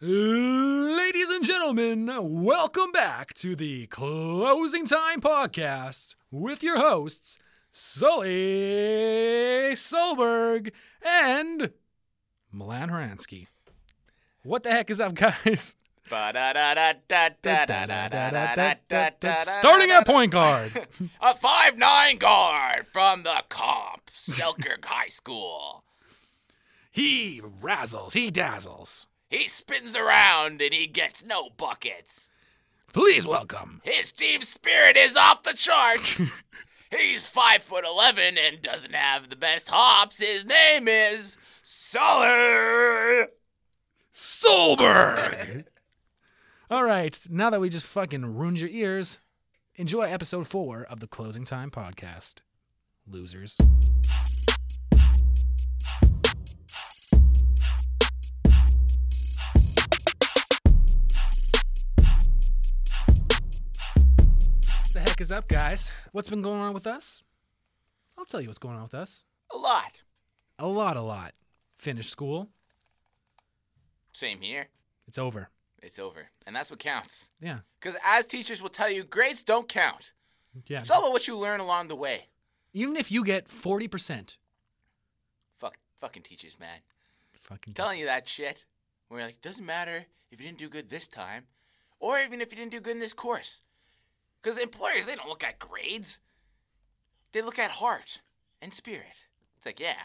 Ladies and gentlemen, welcome back to the Closing Time Podcast with your hosts, Sully Solberg and Milan Horansky. What the heck is up, guys? Starting at point guard. A five nine guard from the comp, Selkirk High School. He razzles, he dazzles. He spins around and he gets no buckets. Please welcome. His team spirit is off the charts. He's five foot eleven and doesn't have the best hops. His name is Sully. Solberg. All right, now that we just fucking ruined your ears, enjoy episode four of the Closing Time Podcast. Losers. The heck is up, guys? What's been going on with us? I'll tell you what's going on with us. A lot. A lot, a lot. Finished school. Same here. It's over. It's over, and that's what counts. Yeah. Because as teachers will tell you, grades don't count. Yeah. It's all about what you learn along the way. Even if you get 40%. Fuck, fucking teachers, man. Fucking telling you that shit. Where you're like, doesn't matter if you didn't do good this time, or even if you didn't do good in this course. Because employers, they don't look at grades. They look at heart and spirit. It's like, yeah,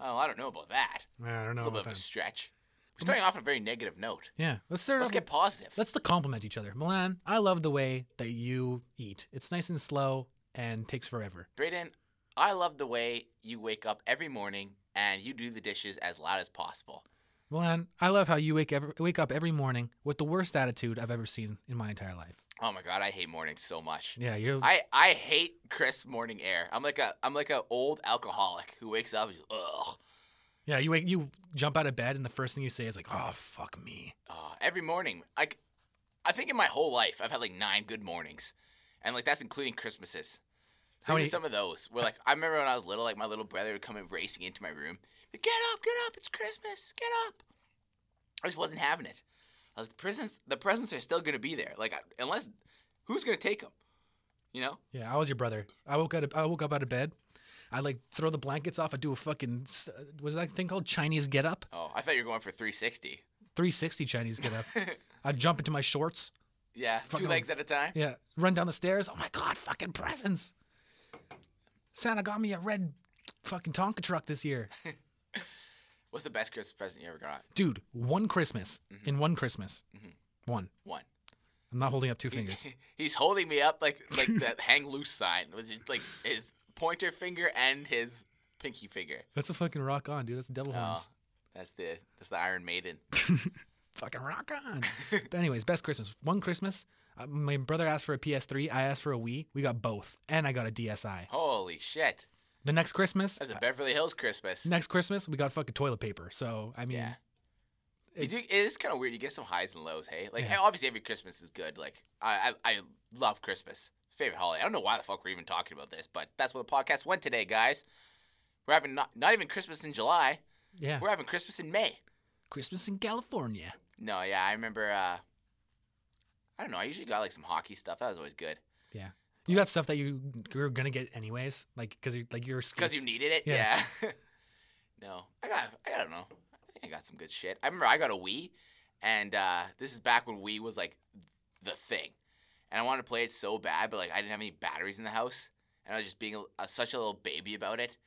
oh, I don't know about that. I don't know. It's a little bit of a stretch. We're starting off on a very negative note. Yeah. Let's start Let's off get positive. Let's compliment each other. Milan, I love the way that you eat. It's nice and slow and takes forever. Brayden, I love the way you wake up every morning and you do the dishes as loud as possible. Milan, I love how you wake ever, wake up every morning with the worst attitude I've ever seen in my entire life. Oh my god, I hate mornings so much. Yeah, you're. I, I hate crisp morning air. I'm like a I'm like a old alcoholic who wakes up and he's ugh. yeah, you wake. You jump out of bed and the first thing you say is like, "Oh fuck me." Uh, every morning. Like, I think in my whole life, I've had like nine good mornings, and like that's including Christmases. So many some of those where like I remember when I was little, like my little brother would come in racing into my room, get up, get up, it's Christmas, get up. I just wasn't having it. I was the presents, the presents are still gonna be there. Like unless who's gonna take them, you know? Yeah, I was your brother. I woke up. I woke up out of bed. I like throw the blankets off. I do a fucking was that thing called? Chinese get up. Oh, I thought you were going for 360. 360 Chinese get up. I'd jump into my shorts. yeah, Fucking- two legs at a time. Yeah, run down the stairs. Oh my god, fucking presents. Santa got me a red fucking Tonka truck this year. What's the best Christmas present you ever got? Dude, one Christmas. Mm-hmm. In one Christmas. Mm-hmm. One. One. I'm not holding up two fingers. He's, he's holding me up like like that hang loose sign, is like his pointer finger and his pinky finger. That's a fucking rock on, dude. That's the devil Oh, horns. that's the that's the Iron Maiden. Fucking rock on. but anyways, best Christmas. One Christmas, my brother asked for a PS3. I asked for a Wii. We got both. And I got a DSi. Holy shit! The next Christmas, That's a Beverly Hills Christmas. next Christmas, we got fucking toilet paper. So, I mean, Yeah. It's, it is kind of weird. You get some highs and lows. Hey, like Yeah. obviously every Christmas is good. Like I, I I love Christmas. Favorite holiday. I don't know why the fuck we're even talking about this, but that's where the podcast went today, guys. We're having not not even Christmas in July. yeah. We're having Christmas in May. Christmas in California. No, yeah, I remember. uh I don't know. I usually got like some hockey stuff. That was always good. Yeah. You got stuff that you you're gonna get anyways, like because you like your Because you needed it? Yeah. Yeah. no. I got, I don't know. I think I got some good shit. I remember I got a Wii, and uh, this is back when Wii was like the thing. And I wanted to play it so bad, but like I didn't have any batteries in the house. And I was just being a, a, such a little baby about it.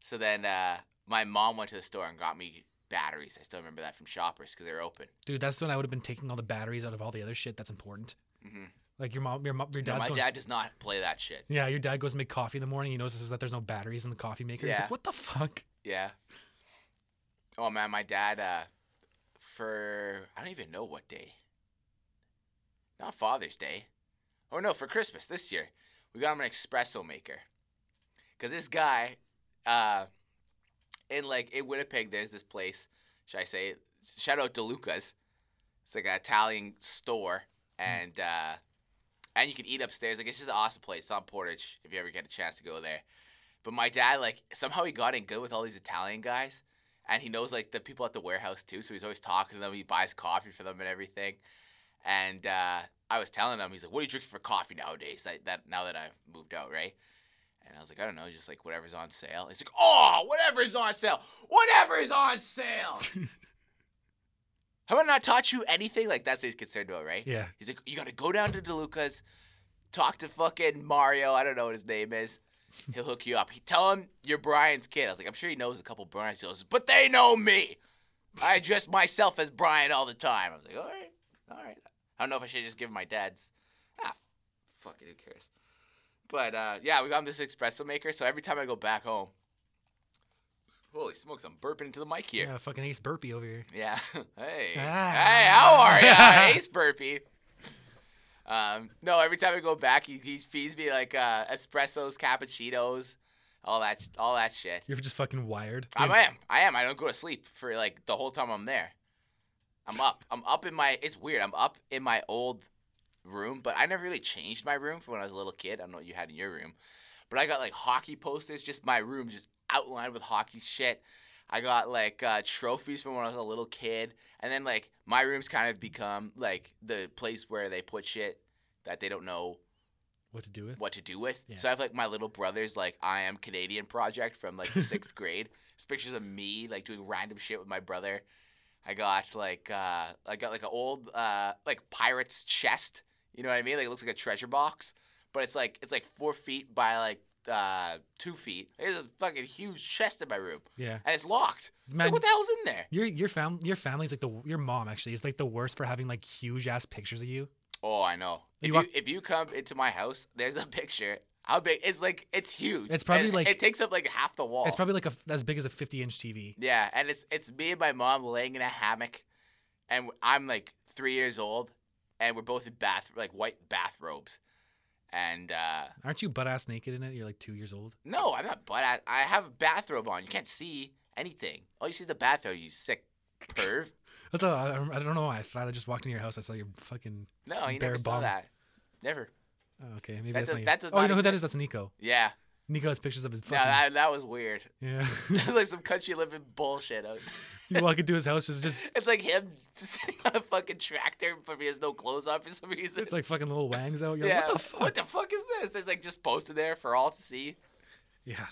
So then uh, my mom went to the store and got me batteries. I still remember that from Shoppers because they're open. dude. That's when I would have been taking all the batteries out of all the other shit that's important. hmm Like your mom, your mom, your No, my going, dad does not play that shit. Yeah, your dad goes to make coffee in the morning. He notices that there's no batteries in the coffee maker. He's Yeah. like, "What the fuck?" Yeah. Oh man, my dad uh for I don't even know what day. Not Father's Day. Oh no, for Christmas this year. We got him an espresso maker. Cuz this guy uh in like in Winnipeg there's this place, should I say shout out to Lucas. It's like an Italian store and uh and you can eat upstairs. Like it's just an awesome place. It's on Portage if you ever get a chance to go there. But my dad, like, somehow he got in good with all these Italian guys. and he knows like the people at the warehouse too. So he's always talking to them. He buys coffee for them and everything. And uh, I was telling him, he's like, "What are you drinking for coffee nowadays?" That, that now that I've moved out, right? And I was like, I don't know, just like whatever's on sale. He's like, oh, whatever's on sale. Whatever's on sale. Have I not taught you anything? Like that's what he's concerned about, right? Yeah. He's like, you gotta go down to DeLuca's, talk to fucking Mario. I don't know what his name is. He'll hook you up. He tell him you're Brian's kid. I was like, I'm sure he knows a couple Brian's. kids, but they know me. I address myself as Brian all the time. I was like, all right, all right. I don't know if I should just give my dad's. Ah, fuck it, who cares? But uh, yeah, we got this espresso maker. So every time I go back home, holy smokes, I'm burping into the mic here. Yeah, fucking Ace Burpee over here. Yeah. hey. Ah. Hey, how are ya? Ace Burpee. Um, no, every time I go back, he, he feeds me like uh, espressos, cappuccinos, all that, all that shit. You're just fucking wired. I am. I am. I don't go to sleep for like the whole time I'm there. I'm up. I'm up in my. It's weird. I'm up in my old room, but I never really changed my room from when I was a little kid. I don't know what you had in your room, but I got like hockey posters. Just my room, just outlined with hockey shit. I got like uh, trophies from when I was a little kid, and then like my room's kind of become like the place where they put shit that they don't know What to do with? what to do with. Yeah. So I have like my little brother's like I am Canadian project from like the sixth grade. It's pictures of me like doing random shit with my brother. I got like uh I got like an old uh like pirate's chest. You know what I mean? Like it looks like a treasure box, but it's like it's like four feet by like uh two feet. It's a fucking huge chest in my room, Yeah. and it's locked. Man, Like what the hell's in there? your your fam your family's like the your mom actually is like the worst for having like huge ass pictures of you. Oh, I know. If you walk- if you come into my house, there's a picture. How big? It's like it's huge. It's probably And like- it takes up like half the wall. It's probably like a as big as a 50 inch TV. Yeah, and it's it's me and my mom laying in a hammock, and I'm like three years old, and we're both in bath like white bathrobes, and uh, Aren't you butt ass naked in it? You're like two years old. no, I'm not. butt ass. I have a bathrobe on. You can't see anything. All you see is the bathrobe. You sick perv. That's all, I, I don't know why. I thought I just walked into your house. I saw your fucking. No, you never saw bum. that. Never. Oh, okay, maybe That that's does- not you. that does oh, you know who that is? That's Nico. Yeah. Nico has pictures of his fucking. that that was weird. yeah. That's like some country living bullshit. you walk into his house, it's just It's like him sitting on a fucking tractor, but he has no clothes on for some reason. it's like fucking little wangs out. You're yeah. like, what the fuck? What the fuck is this? It's like just posted there for all to see. Yeah.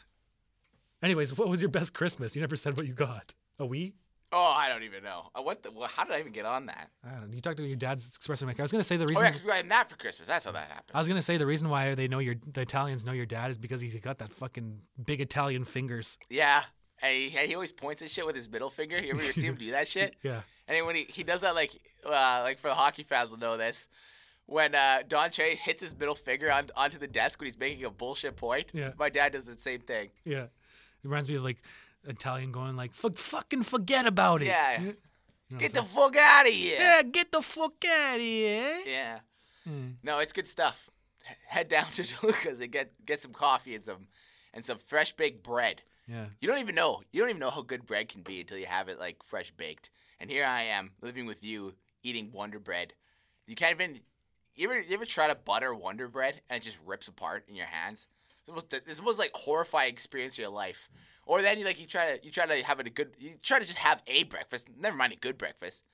Anyways, what was your best Christmas? You never said what you got. A Wii? Oh, I don't even know. Uh, What the? Well, how did I even get on that? I don't know. You talked to your dad's espresso maker. I was gonna say the reason. Oh reason. yeah, 'cause we got that for Christmas. That's how that happened. I was gonna say the reason why they know your the Italians know your dad is because he's got that fucking big Italian fingers. Yeah, and he, and he always points at shit with his middle finger. You ever see him do that shit? Yeah. And when he, he does that, like, uh, like for the hockey fans will know this. When uh, Don Cherry hits his middle finger on, onto the desk when he's making a bullshit point, Yeah. my dad does the same thing. Yeah. It reminds me of like Italian going like "Fuck- fucking forget about it. Yeah. You know Get the fuck out of here! Yeah, get the fuck out of here. Yeah. Mm. No, it's good stuff. Head down to DeLuca's and get get some coffee and some and some fresh baked bread. Yeah. You don't even know. You don't even know how good bread can be until you have it like fresh baked. And here I am living with you, eating Wonder Bread. You can't even. You ever you ever try to butter Wonder Bread and it just rips apart in your hands? It's most, it's the most like horrifying experience of your life. Or then you like you try to you try to have it a good you try to just have a breakfast. Never mind a good breakfast.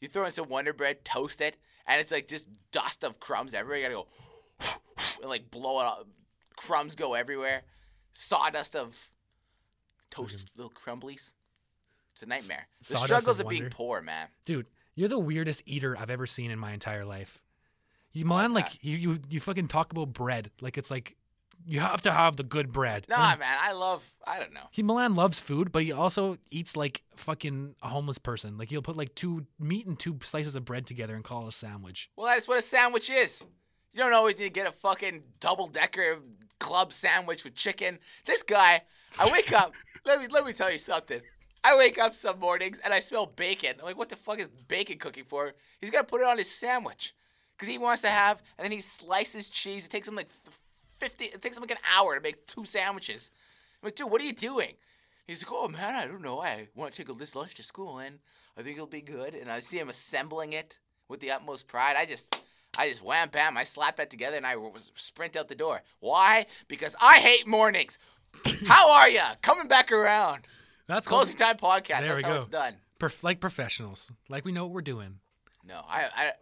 You throw in some Wonder Bread, toast it, and it's like just dust of crumbs everywhere. You gotta go and like blow it up. Crumbs go everywhere. Sawdust of toast little crumblies. It's a nightmare. The struggles of of being poor, man. Dude, you're the weirdest eater I've ever seen in my entire life. You man, like you, you you fucking talk about bread like it's like you have to have the good bread. Nah, man. I love. I don't know. He Milan loves food, but he also eats like fucking a homeless person. Like he'll put like two meat and two slices of bread together and call it a sandwich. Well, that's what a sandwich is. You don't always need to get a fucking double decker club sandwich with chicken. This guy, I wake up. let me let me tell you something. I wake up some mornings and I smell bacon. I'm like, what the fuck is bacon cooking for? He's got to put it on his sandwich because he wants to have, and then he slices cheese. It takes him like f- fifty. It takes him like an hour to make two sandwiches. I'm like, dude, what are you doing? He's like, oh man, I don't know. I want to take this lunch to school and I think it'll be good. And I see him assembling it with the utmost pride. I just, I just wham bam. I slap that together and I was sprint out the door. Why? Because I hate mornings. How are ya? Coming back around. That's called Closing time podcast. There That's we how go. it's done. prof- like professionals. Like we know what we're doing. No, I, I,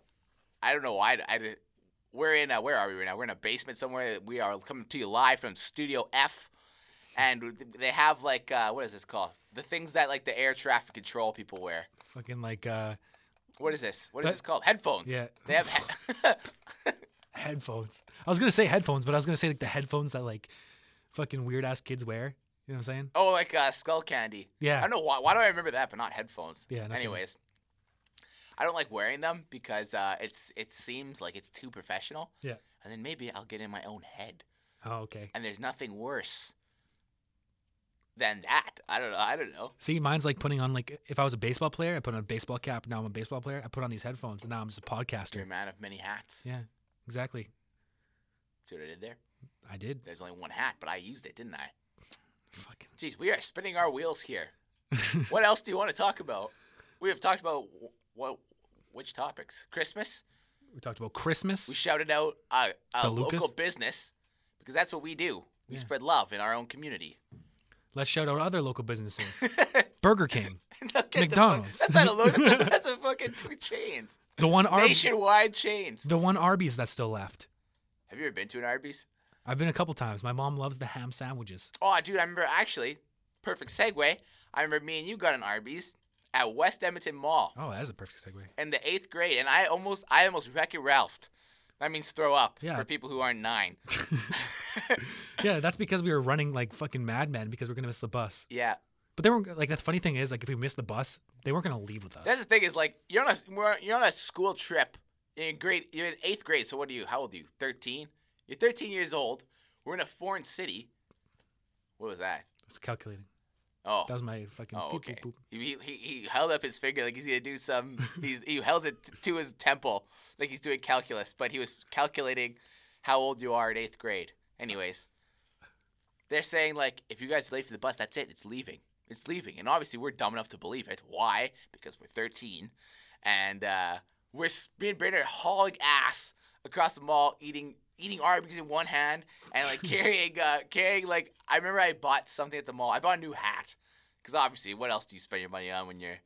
I don't know why. I, I, we're in. A, where are we right now? We're in a basement somewhere. We are coming to you live from Studio F, and they have like uh, what is this called? The things that like the air traffic control people wear. Fucking like uh What is this? What is That- this called? Headphones. Yeah. They have. He- headphones. I was gonna say headphones, but I was gonna say like the headphones that like fucking weird ass kids wear. You know what I'm saying? oh, like uh, Skullcandy. Yeah. I don't know why. Why do I remember that, but not headphones? Yeah, no kidding. I don't like wearing them because uh, it's it seems like it's too professional. Yeah. And then maybe I'll get in my own head, Oh, okay. and there's nothing worse than that. I don't know. I don't know. See, mine's like putting on like if I was a baseball player, I put on a baseball cap. Now I'm a baseball player. I put on these headphones, and now I'm just a podcaster. You're a man of many hats. Yeah, exactly. See what I did there? I did. There's only one hat, but I used it, didn't I? Fucking. Jeez, we are spinning our wheels here. what else do you want to talk about? We have talked about what, which topics? Christmas. we talked about Christmas. We shouted out uh, a, a local Lucas? business because that's what we do. We Yeah. spread love in our own community. Let's shout out other local businesses. Burger King, Now get the fuck- McDonald's. that's not a local. That's a, that's a fucking two chains. the one Arby's, Nationwide chains. the one Arby's that's still left. Have you ever been to an Arby's? I've been a couple times. My mom loves the ham sandwiches. Oh, dude, I remember actually. Perfect segue. I remember me and you got an Arby's at West Edmonton Mall. Oh, that is a perfect segue. in the eighth grade, and I almost I almost wrecked Ralphed. That means throw up Yeah. for people who aren't nine. Yeah, that's because we were running like fucking madmen because we're gonna miss the bus. yeah, But they weren't like the funny thing is like if we missed the bus, they weren't gonna leave with us. that's the thing is like you're on a we're- you're on a school trip. In grade you're in eighth grade. So what are you? How old are you? Thirteen. You're 13 years old. We're in a foreign city. What was that? It's calculating. Oh, That was my fucking. oh, okay. boop. He, he he held up his finger like he's gonna do some. He's he held it to his temple like he's doing calculus, but he was calculating how old you are in eighth grade. Anyways, they're saying like if you guys are late for the bus, that's it. It's leaving. It's leaving, and obviously we're dumb enough to believe it. Why? Because we're 13, and uh, we're me and Brandon hauling ass across the mall, eating eating Arby's in one hand and like carrying uh carrying like I remember I bought something at the mall. I bought a new hat because obviously, what else do you spend your money on when you're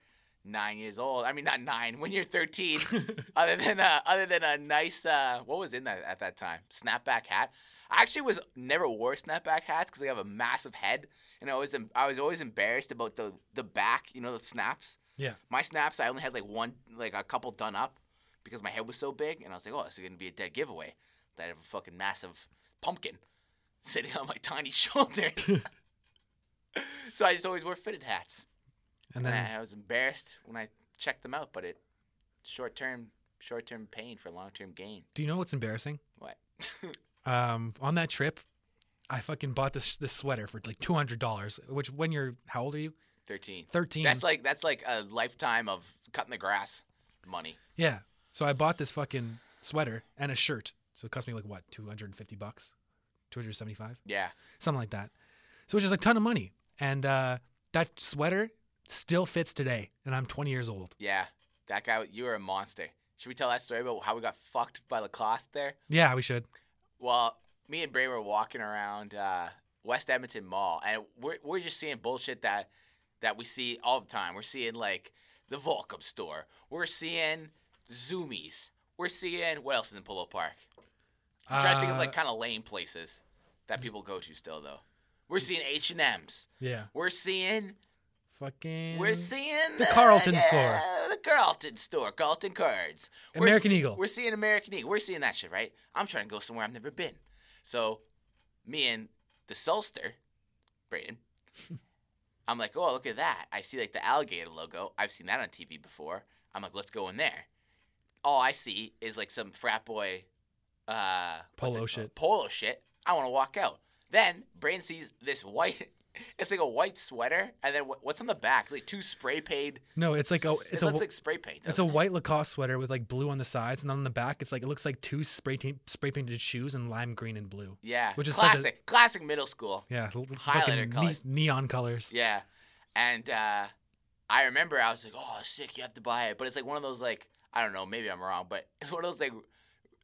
nine years old? I mean, not nine. When you're 13, other than uh, other than a nice uh, what was in that at that time snapback hat. I actually was never wore snapback hats because I have a massive head, and I was I was always embarrassed about the the back. You know, the snaps. Yeah. My snaps, I only had like one, like a couple done up because my head was so big, and I was like, oh, this is gonna be a dead giveaway. That I have a fucking massive pumpkin sitting on my tiny shoulders. so I just always wore fitted hats. And And then I, I was embarrassed when I checked them out, but it short term short term pain for long term gain. do you know what's embarrassing? What? Um, on that trip, I fucking bought this this sweater for like two hundred dollars. Which when you're how old are you? Thirteen. Thirteen. That's like that's like a lifetime of cutting the grass money. yeah. So I bought this fucking sweater and a shirt. So it cost me like what two hundred and fifty bucks, two hundred seventy five, Yeah. something like that. So it's just a ton of money. And uh, that sweater still fits today, and I'm twenty years old. Yeah. That guy you were a monster. Should we tell that story about how we got fucked by Lacoste there? Yeah, we should. Well, me and Bray were walking around uh, West Edmonton Mall, and we're, we're just seeing bullshit that that we see all the time. We're seeing like the Volcom store. We're seeing Zumiez. We're seeing what else is in Polo Park? I'm trying to think of like Uh, kind of lame places that people go to still though. We're seeing H and M's. yeah, We're seeing fucking. we're seeing the Carlton uh, store. The Carlton store, Carlton Cards. We're American se- Eagle. We're seeing American Eagle. We're seeing that shit, right? I'm trying to go somewhere I've never been. So, me and the Sulster, Braden, I'm like, oh, look at that. I see like the alligator logo. I've seen that on TV before. I'm like, let's go in there. All I see is like some frat boy, uh, Polo shit. Polo shit. I want to walk out. Then Braden sees this white. It's like a white sweater, and then what's on the back? It's like two spray painted. No, it's like a it it's a looks like spray paint. it's a it? white Lacoste sweater with like blue on the sides, and then on the back, it's like it looks like two spray ta- spray painted shoes in lime green and blue. Yeah, which is such a- classic, classic middle school. Yeah, Highlighter fucking ne- colors. neon colors. Yeah, and uh, I remember I was like, "Oh, sick! You have to buy it." But it's like one of those like I don't know, maybe I'm wrong, but it's one of those like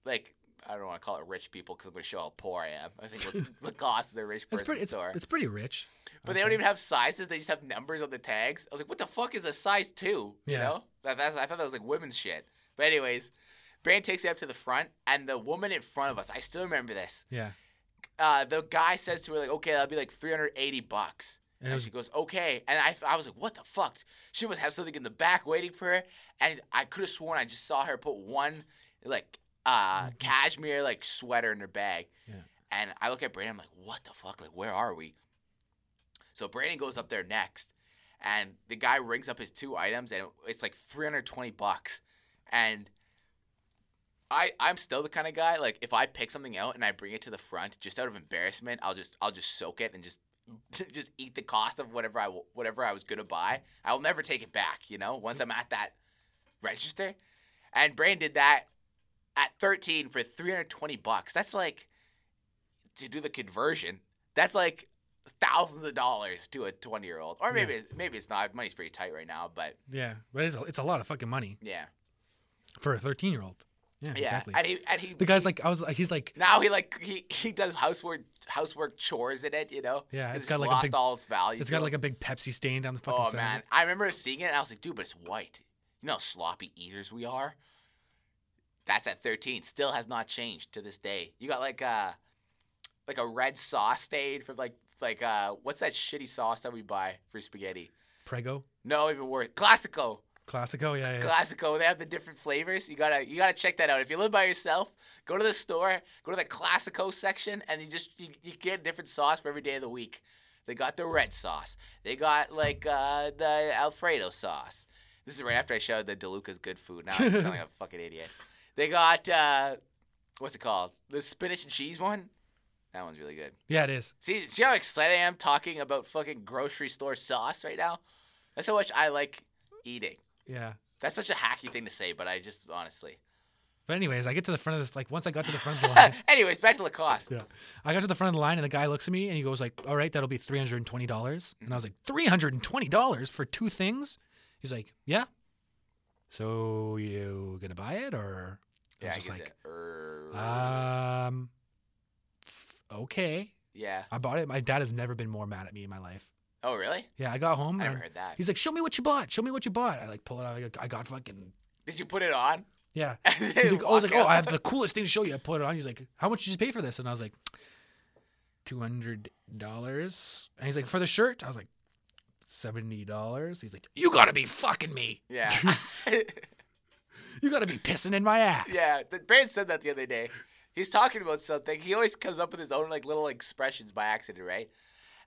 like I don't want to call it rich people because I'm going to show how poor I am. I think La- Lacoste is a rich It's pretty. It's, store. it's pretty rich. but they don't even have sizes. They just have numbers on the tags. I was like, what the fuck is a size two? You know? That, I thought that was like women's shit. But anyways, Brand takes it up to the front, and the woman in front of us, I still remember this. Yeah. Uh, the guy says to her like, okay, that'll be like 380 bucks. And And she goes, okay. And I, I was like, what the fuck? She must have something in the back waiting for her. And I could have sworn I just saw her put one, like, uh, Mhm. cashmere, like, sweater in her bag. Yeah. And I look at Brandon, I'm like, what the fuck? Like, where are we? So Brandon goes up there next. And the guy rings up his two items, and it's like 320 bucks. And I, I'm still the kind of guy like if I pick something out and I bring it to the front just out of embarrassment, I'll just I'll just soak it and just just eat the cost of whatever I whatever I was gonna buy. I will never take it back. You know, once I'm at that register, and Brain did that at 13 for 320 bucks. That's like to do the conversion. That's like thousands of dollars to a 20 year old, or maybe maybe it's not. Money's pretty tight right now, but yeah, but it's a, it's a lot of fucking money yeah, for a 13 year old. Yeah, yeah. exactly. And he and he the guy's he- like, I was, like he's like, Now he like he, he does housework housework chores in it, you know. Yeah, it's it's got like a lost big- all its value. it's got it. like a big Pepsi stain down the fucking oh center. man, I remember seeing it and I was like, dude, but it's white. You know how sloppy eaters we are. That's at 13. Still has not changed to this day. You got like a like a red sauce stain from like like uh what's that shitty sauce that we buy for spaghetti? Prego, No, even worse. Classico. Classico, yeah, yeah. Classico. They have the different flavors. You gotta you gotta check that out. If you live by yourself, go to the store, go to the Classico section, and you just you, you get a different sauce for every day of the week. They got the red sauce. They got like uh, the Alfredo sauce. This is right after I showed the DeLuca's good food. Now I sound like a fucking idiot. They got uh, what's it called? The spinach and cheese one. That one's really good. yeah, it is. See, see how excited I am talking about fucking grocery store sauce right now. That's how much I like eating. Yeah. That's such a hacky thing to say, but I just honestly. But anyways, I get to the front of this. Like once I got to the front of the line, Anyways, back to Lacoste. yeah, I got to the front of the line, and the guy looks at me and he goes like, "All right, that'll be three hundred and twenty dollars." And I was like, 320 dollars for two things?" He's like, "Yeah." So you gonna buy it or? I Yeah, was just like, er, um, okay. yeah. I bought it. My dad has never been more mad at me in my life. Oh, really? Yeah, I got home I never heard that. he's like, "Show me what you bought. Show me what you bought." I like pull it out. I got- I got fucking Did you put it on? yeah. He's like, I was like, oh, I have the coolest thing to show you. I put it on. He's like, how much did you pay for this? And I was like, two hundred dollars. And he's like, for the shirt? I was like, seventy dollars. He's like, you gotta be fucking me. Yeah. You gotta be pissing in my ass. yeah. The Brand said that the other day. He's talking about something. He always comes up with his own like little expressions by accident, right?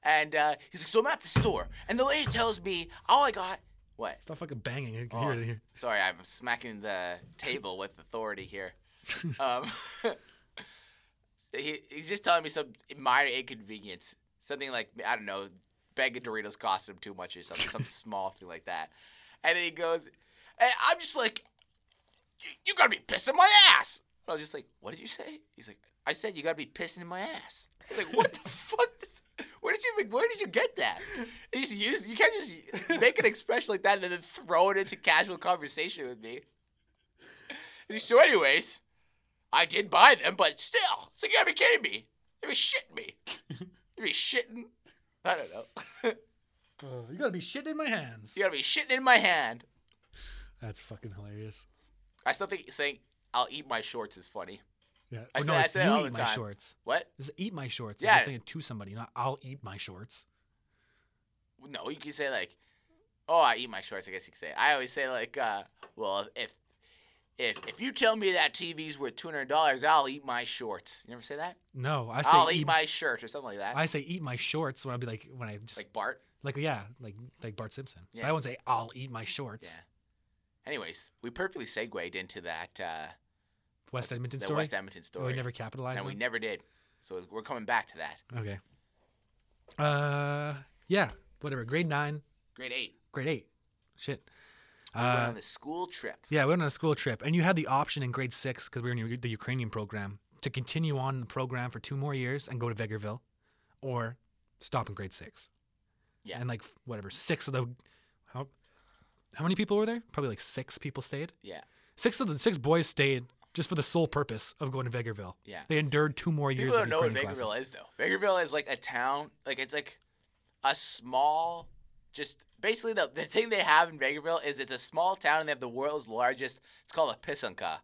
And uh, he's like, so I'm at the store, and the lady tells me all I got. What? Stop fucking banging. I can Oh. hear it here. Sorry, I'm smacking the table with authority here. Um, he, he's just telling me some minor inconvenience. Something like, I don't know, bag of Doritos cost him too much or something, some small thing like that. And then he goes, and I'm just like, "You- gotta be pissing my ass. I was just like, what did you say? He's like, I said you gotta be pissing in my ass. I was like, what the fuck? Where did you where did you get that? You, just use, you can't just make an expression like that and then throw it into casual conversation with me. So, anyways, I did buy them, but still, it's like you gotta be kidding me. You be shitting me. You be shitting. I don't know. Oh, you gotta be shitting in my hands. you gotta be shitting in my hand. That's fucking hilarious. I still think saying "I'll eat my shorts" is funny. Yeah. I oh, say- no, I say you all eat the my time. shorts. What? It's eat my shorts. Yeah. I'm saying it to somebody, not I'll eat my shorts. No, you can say like, "Oh, I eat my shorts." I guess you could say. I always say like, uh, "Well, if if if you tell me that TV's worth two hundred dollars, I'll eat my shorts." You never say that? No, I say I'll eat my shirt or something like that. I say eat my shorts when I'd be like when I just like Bart. like, yeah, like like Bart Simpson. But I won't say I'll eat my shorts. Yeah. Anyways, we perfectly segued into that uh, West Edmonton the story. West Edmonton story. we never capitalized and we never did. So we're coming back to that. okay. Uh, yeah, whatever. Grade nine, Grade eight. grade eight. Shit. We went Uh, on the school trip. yeah, we went on a school trip, and you had the option in grade six because we were in the Ukrainian program to continue on the program for two more years and go to Vegreville, or stop in grade six. Yeah. And like whatever, six of the how how many people were there? Probably like six people stayed. Yeah. Six of the six boys stayed just for the sole purpose of going to Vegreville. Yeah. They endured two more years People of don't know what classes. is though. Vegreville is like a town, like it's like a small, just basically the the thing they have in Vegreville is it's a small town and they have the world's largest. It's called a pysanka,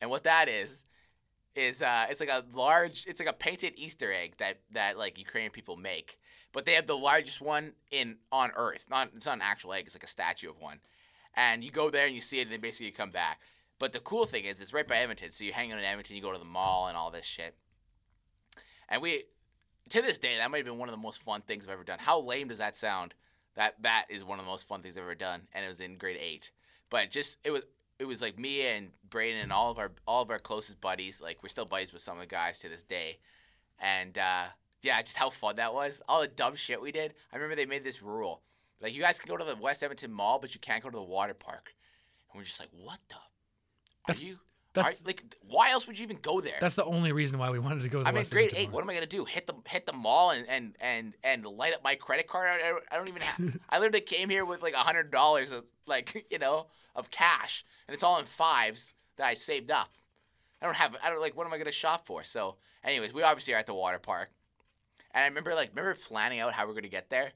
and what that is is uh, it's like a large, it's like a painted Easter egg that that like Ukrainian people make, but they have the largest one in on Earth. Not it's not an actual egg. It's like a statue of one, and you go there and you see it, and then basically you come back. But the cool thing is, it's right by Edmonton, so you hang out in Edmonton, you go to the mall and all this shit. And we, to this day, that might have been one of the most fun things I've ever done. How lame does that sound? That that is one of the most fun things I've ever done, and it was in grade eight. But just it was it was like me and Braden and all of our all of our closest buddies. Like we're still buddies with some of the guys to this day, and uh, yeah, just how fun that was. All the dumb shit we did. I remember they made this rule, like you guys can go to the West Edmonton Mall, but you can't go to the water park. And we're just like, what the? Are That's- you? That's are, like, why else would you even go there? that's the only reason why we wanted to go to the I'm in grade eight. Mall. What am I gonna do? Hit the hit the mall and and and and light up my credit card? I, I don't- I don't even have. I literally came here with like a hundred dollars like you know of cash, and it's all in fives that I saved up. I don't have. I don't like. What am I gonna shop for? So, anyways, we obviously are at the water park, and I remember like remember planning out how we're gonna get there.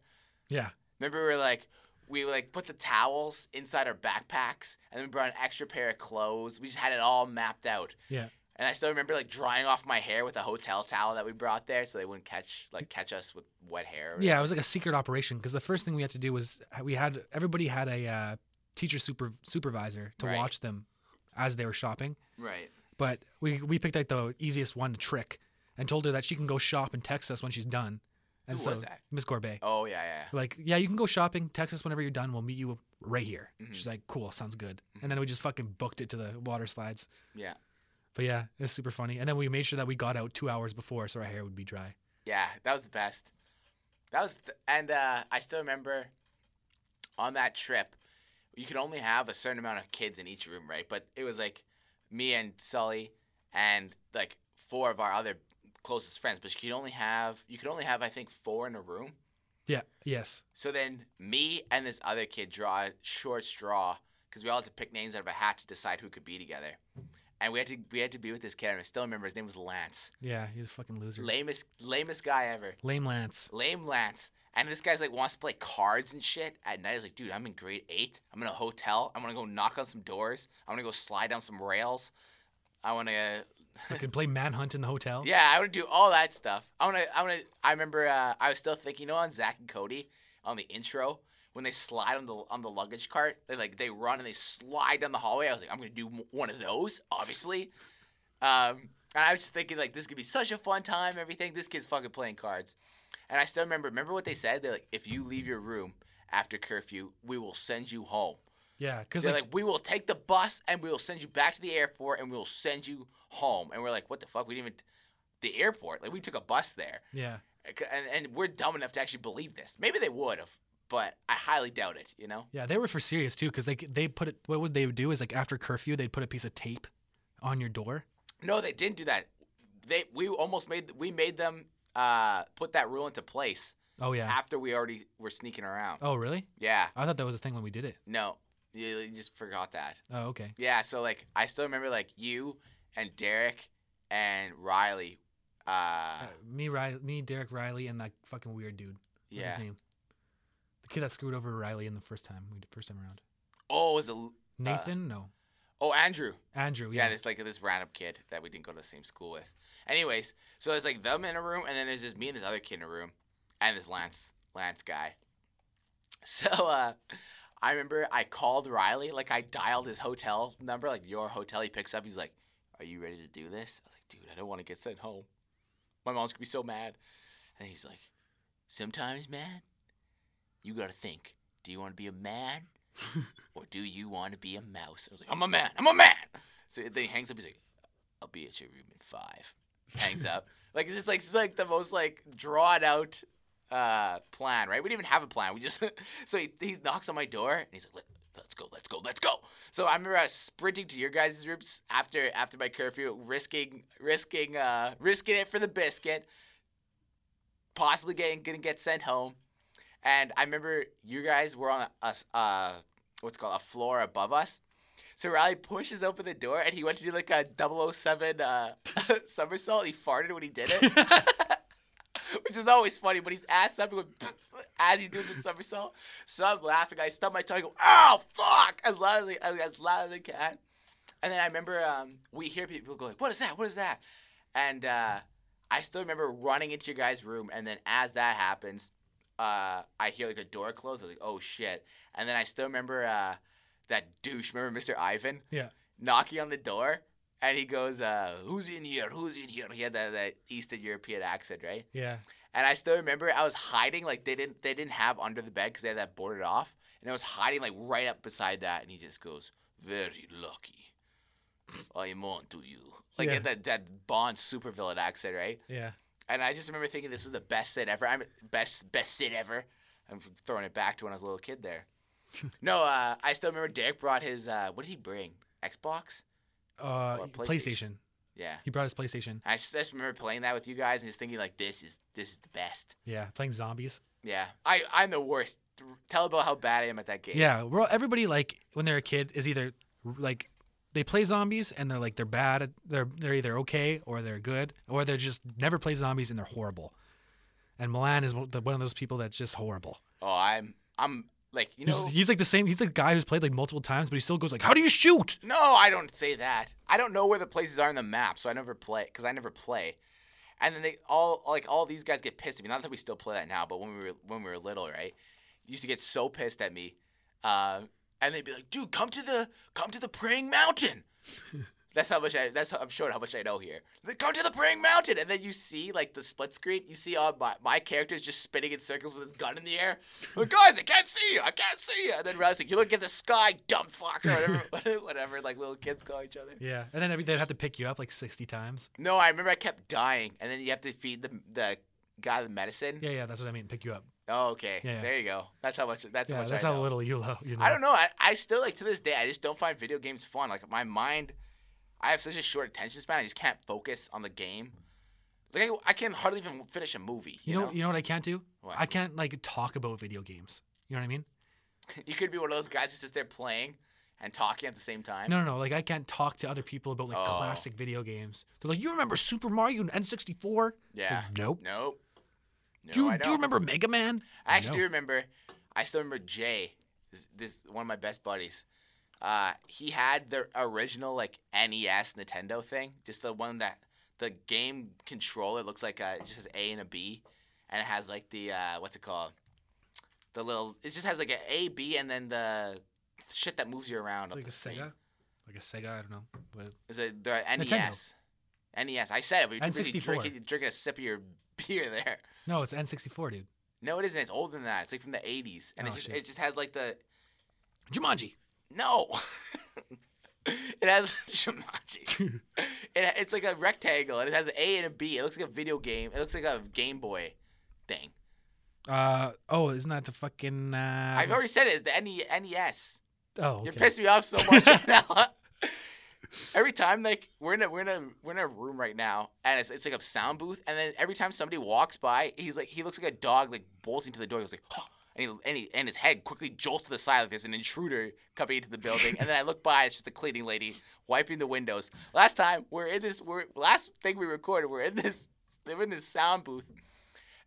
Yeah. Remember we were like we like put the towels inside our backpacks, and then we brought an extra pair of clothes. We just had it all mapped out. Yeah. And I still remember like drying off my hair with a hotel towel that we brought there, so they wouldn't catch like catch us with wet hair. Yeah, it was like a secret operation because the first thing we had to do was we had everybody had a uh, teacher super supervisor to Right. watch them as they were shopping. Right. But we we picked like the easiest one to trick and told her that she can go shop and text us when she's done. And Who so was that? Miss Gorbet. Oh yeah, yeah. Like, yeah, you can go shopping. Text us whenever you're done. We'll meet you right here. Mhm. She's like, cool, sounds good. And then we just fucking booked it to the water slides. Yeah. But yeah, it's super funny. And then we made sure that we got out two hours before so our hair would be dry. Yeah, that was the best. That was, th- and uh, I still remember on that trip, you could only have a certain amount of kids in each room, right? But it was like me and Sully and like four of our other closest friends, but you could only have you could only have I think four in a room. Yeah. Yes. So then me and this other kid draw a short straw because we all had to pick names out of a hat to decide who could be together. And we had to we had to be with this kid, and I still remember his name was Lance. Yeah, he was a fucking loser. Lamest lamest guy ever. Lame Lance. Lame Lance. And this guy's like wants to play cards and shit at night. He's like, dude, I'm in grade eight. I'm in a hotel. I'm gonna go knock on some doors. I'm gonna go slide down some rails. I wanna Fucking play manhunt in the hotel. Yeah, I wanna do all that stuff. I wanna I wanna I remember uh, I was still thinking, you know on Zack and Cody on the intro when they slide on the on the luggage cart, they like they run and they slide down the hallway. I was like, I'm gonna do one of those, obviously. Um, and I was just thinking like this could be such a fun time. Everything. This kid's fucking playing cards. And I still remember. Remember what they said? They're like, if you leave your room after curfew, we will send you home. Yeah, because They're like, like, we will take the bus and we will send you back to the airport and we will send you home. And we're like, what the fuck? We didn't even the airport. Like we took a bus there, yeah, uh, and and we're dumb enough to actually believe this. Maybe they would have, but I highly doubt it. You know? yeah, they were for serious too because they they put it. What would they do is like after curfew they'd put a piece of tape on your door. No, they didn't do that. They we almost made we made them uh, put that rule into place Oh yeah. after we already were sneaking around. Oh really? Yeah, I thought that was a thing when we did it. no, you, just forgot that. Oh okay. Yeah, so like I still remember like you and Derek and Riley. Uh, Uh, me, Riley, me, Derek Riley, and that fucking weird dude. What's yeah. his name? The kid that screwed over Riley in the first time. We first time around. Oh, it was a Nathan? no. Oh Andrew. Andrew. Yeah, Yeah. this like this random kid that we didn't go to the same school with. Anyways, so it's like them in a room, and then there's just me and this other kid in a room, and this Lance Lance guy. So uh, I remember I called Riley, like I dialed his hotel number, like your hotel. He picks up. He's like, "Are you ready to do this?" I was like, "Dude, I don't want to get sent home. My mom's gonna be so mad." And he's like, "Sometimes, man, you gotta think. Do you want to be a man, or do you want to be a mouse?" I was like, "I'm a man. I'm a man." So then he hangs up. He's like, "I'll be at your room in five. Hangs up. Like it's just like it's like the most like drawn out uh plan, right? We didn't even have a plan. We just so he, he knocks on my door and he's like, Let, "Let's go, let's go, let's go." So I remember I was sprinting to your guys' rooms after after my curfew, risking risking uh risking it for the biscuit, possibly getting gonna get sent home. And I remember you guys were on a, uh what's called a floor above us. So Riley pushes open the door and he went to do like a 007 uh, somersault. He farted when he did it, which is always funny. But he's ass up going as he's doing the somersault. So I'm laughing. I stub my tongue. I go, "Oh fuck!" as loud as, as, as loud as I can. And then I remember um, we hear people go like, "What is that? What is that?" And uh, I still remember running into your guys' room. And then as that happens, uh, I hear like a door close. I was like, "Oh shit!" And then I still remember uh, that douche. Remember Mr. Ivan? Yeah. knocking on the door and he goes, uh, Who's in here? Who's in here? He had that, that Eastern European accent, right? Yeah. And I still remember I was hiding, like they didn't they didn't have under the bed because they had that boarded off. And I was hiding like right up beside that and he just goes, Very lucky. I am on to you. Like Yeah. that that Bond supervillain accent, right? Yeah. And I just remember thinking this was the best sit ever. I'm best best sit ever. I'm throwing it back to when I was a little kid there. no, uh, I still remember Derek brought his uh, what did he bring? Xbox? Uh, PlayStation. PlayStation. Yeah. He brought his PlayStation. I just, I just remember playing that with you guys and just thinking like this is this is the best. Yeah, playing zombies. Yeah. I I'm the worst. Tell about how bad I am at that game. Yeah, we're everybody like when they're a kid is either like they play zombies and they're like they're bad. They're they're either okay or they're good or they're just never play zombies and they're horrible. And Milan is one of those people that's just horrible. Oh, I'm I'm like you He's, know. he's like the same. He's the guy who's played like multiple times, but he still goes like, "How do you shoot?" No, I don't say that. I don't know where the places are on the map, so I never play because I never play. And then they all like all these guys get pissed at me. Not that we still play that now, but when we were when we were little, right? Used to get so pissed at me, uh, and they'd be like, "Dude, come to the come to the praying mountain." that's how much I. That's how I'm showing how much I know here. They come to the praying mountain, and then you see like the split screen. You see all my my characters just spinning in circles with his gun in the air. Like, guys, I can't see you. I can't see you. And then Riley's like, "You look at the sky, dumb fuck," or whatever, whatever. Like little kids call each other. Yeah, and then every, they'd have to pick you up like sixty times. No, I remember I kept dying, and then you have to feed the the guy the medicine. Yeah, yeah, that's what I mean. Pick you up. Oh, okay. Yeah, yeah. There you go. That's how much. That's how much. that's I how know. little you love. You know. I don't know. I, I still like to this day. I just don't find video games fun. Like my mind, I have such a short attention span. I just can't focus on the game. Like I, I can hardly even finish a movie. You You, know, know, you know what I can't do? What? I can't like talk about video games. You know what I mean? you could be one of those guys who sits there playing and talking at the same time. No, no, no. Like I can't talk to other people about like Oh. classic video games. They're like, "You remember Super Mario and N64?" Yeah. Like, nope. Nope. No, do you I do you don't. remember Mega Man? I actually No. do remember. I still remember Jay. This, this one of my best buddies. Uh, he had the original like NES Nintendo thing, just the one that the game controller looks like a, it just has A and a B, and it has like the uh, what's it called? The little. It just has like an A B and then the shit that moves you around It's like a screen. Sega, like a Sega. I don't know. But Is it the Nintendo. NES? I said it, but you're too busy N64. drinking, drinking a sip of your beer there. no, it's N64, dude. No, it isn't. It's older than that. It's like from the 80s, and Oh, it just shit. it just has like the Jumanji. No. it has Jumanji. it, it's like a rectangle and it has an A and a B. It looks like a video game. It looks like a Game Boy thing. Uh oh, isn't that the fucking? Uh, I've already said it. It's the NES. oh, You're okay. pissing me off so much right now. Every time, like we're in a we're in a we're in a room right now, and it's, it's like a sound booth, and then every time somebody walks by, he's like he looks like a dog like bolting to the door. He like, "Huh," and he, and, he, and his head quickly jolts to the side like there's an intruder coming into the building, and then I look by, it's just the cleaning lady wiping the windows. Last time we're in this, we're last thing we recorded, we're in this, we're in this sound booth,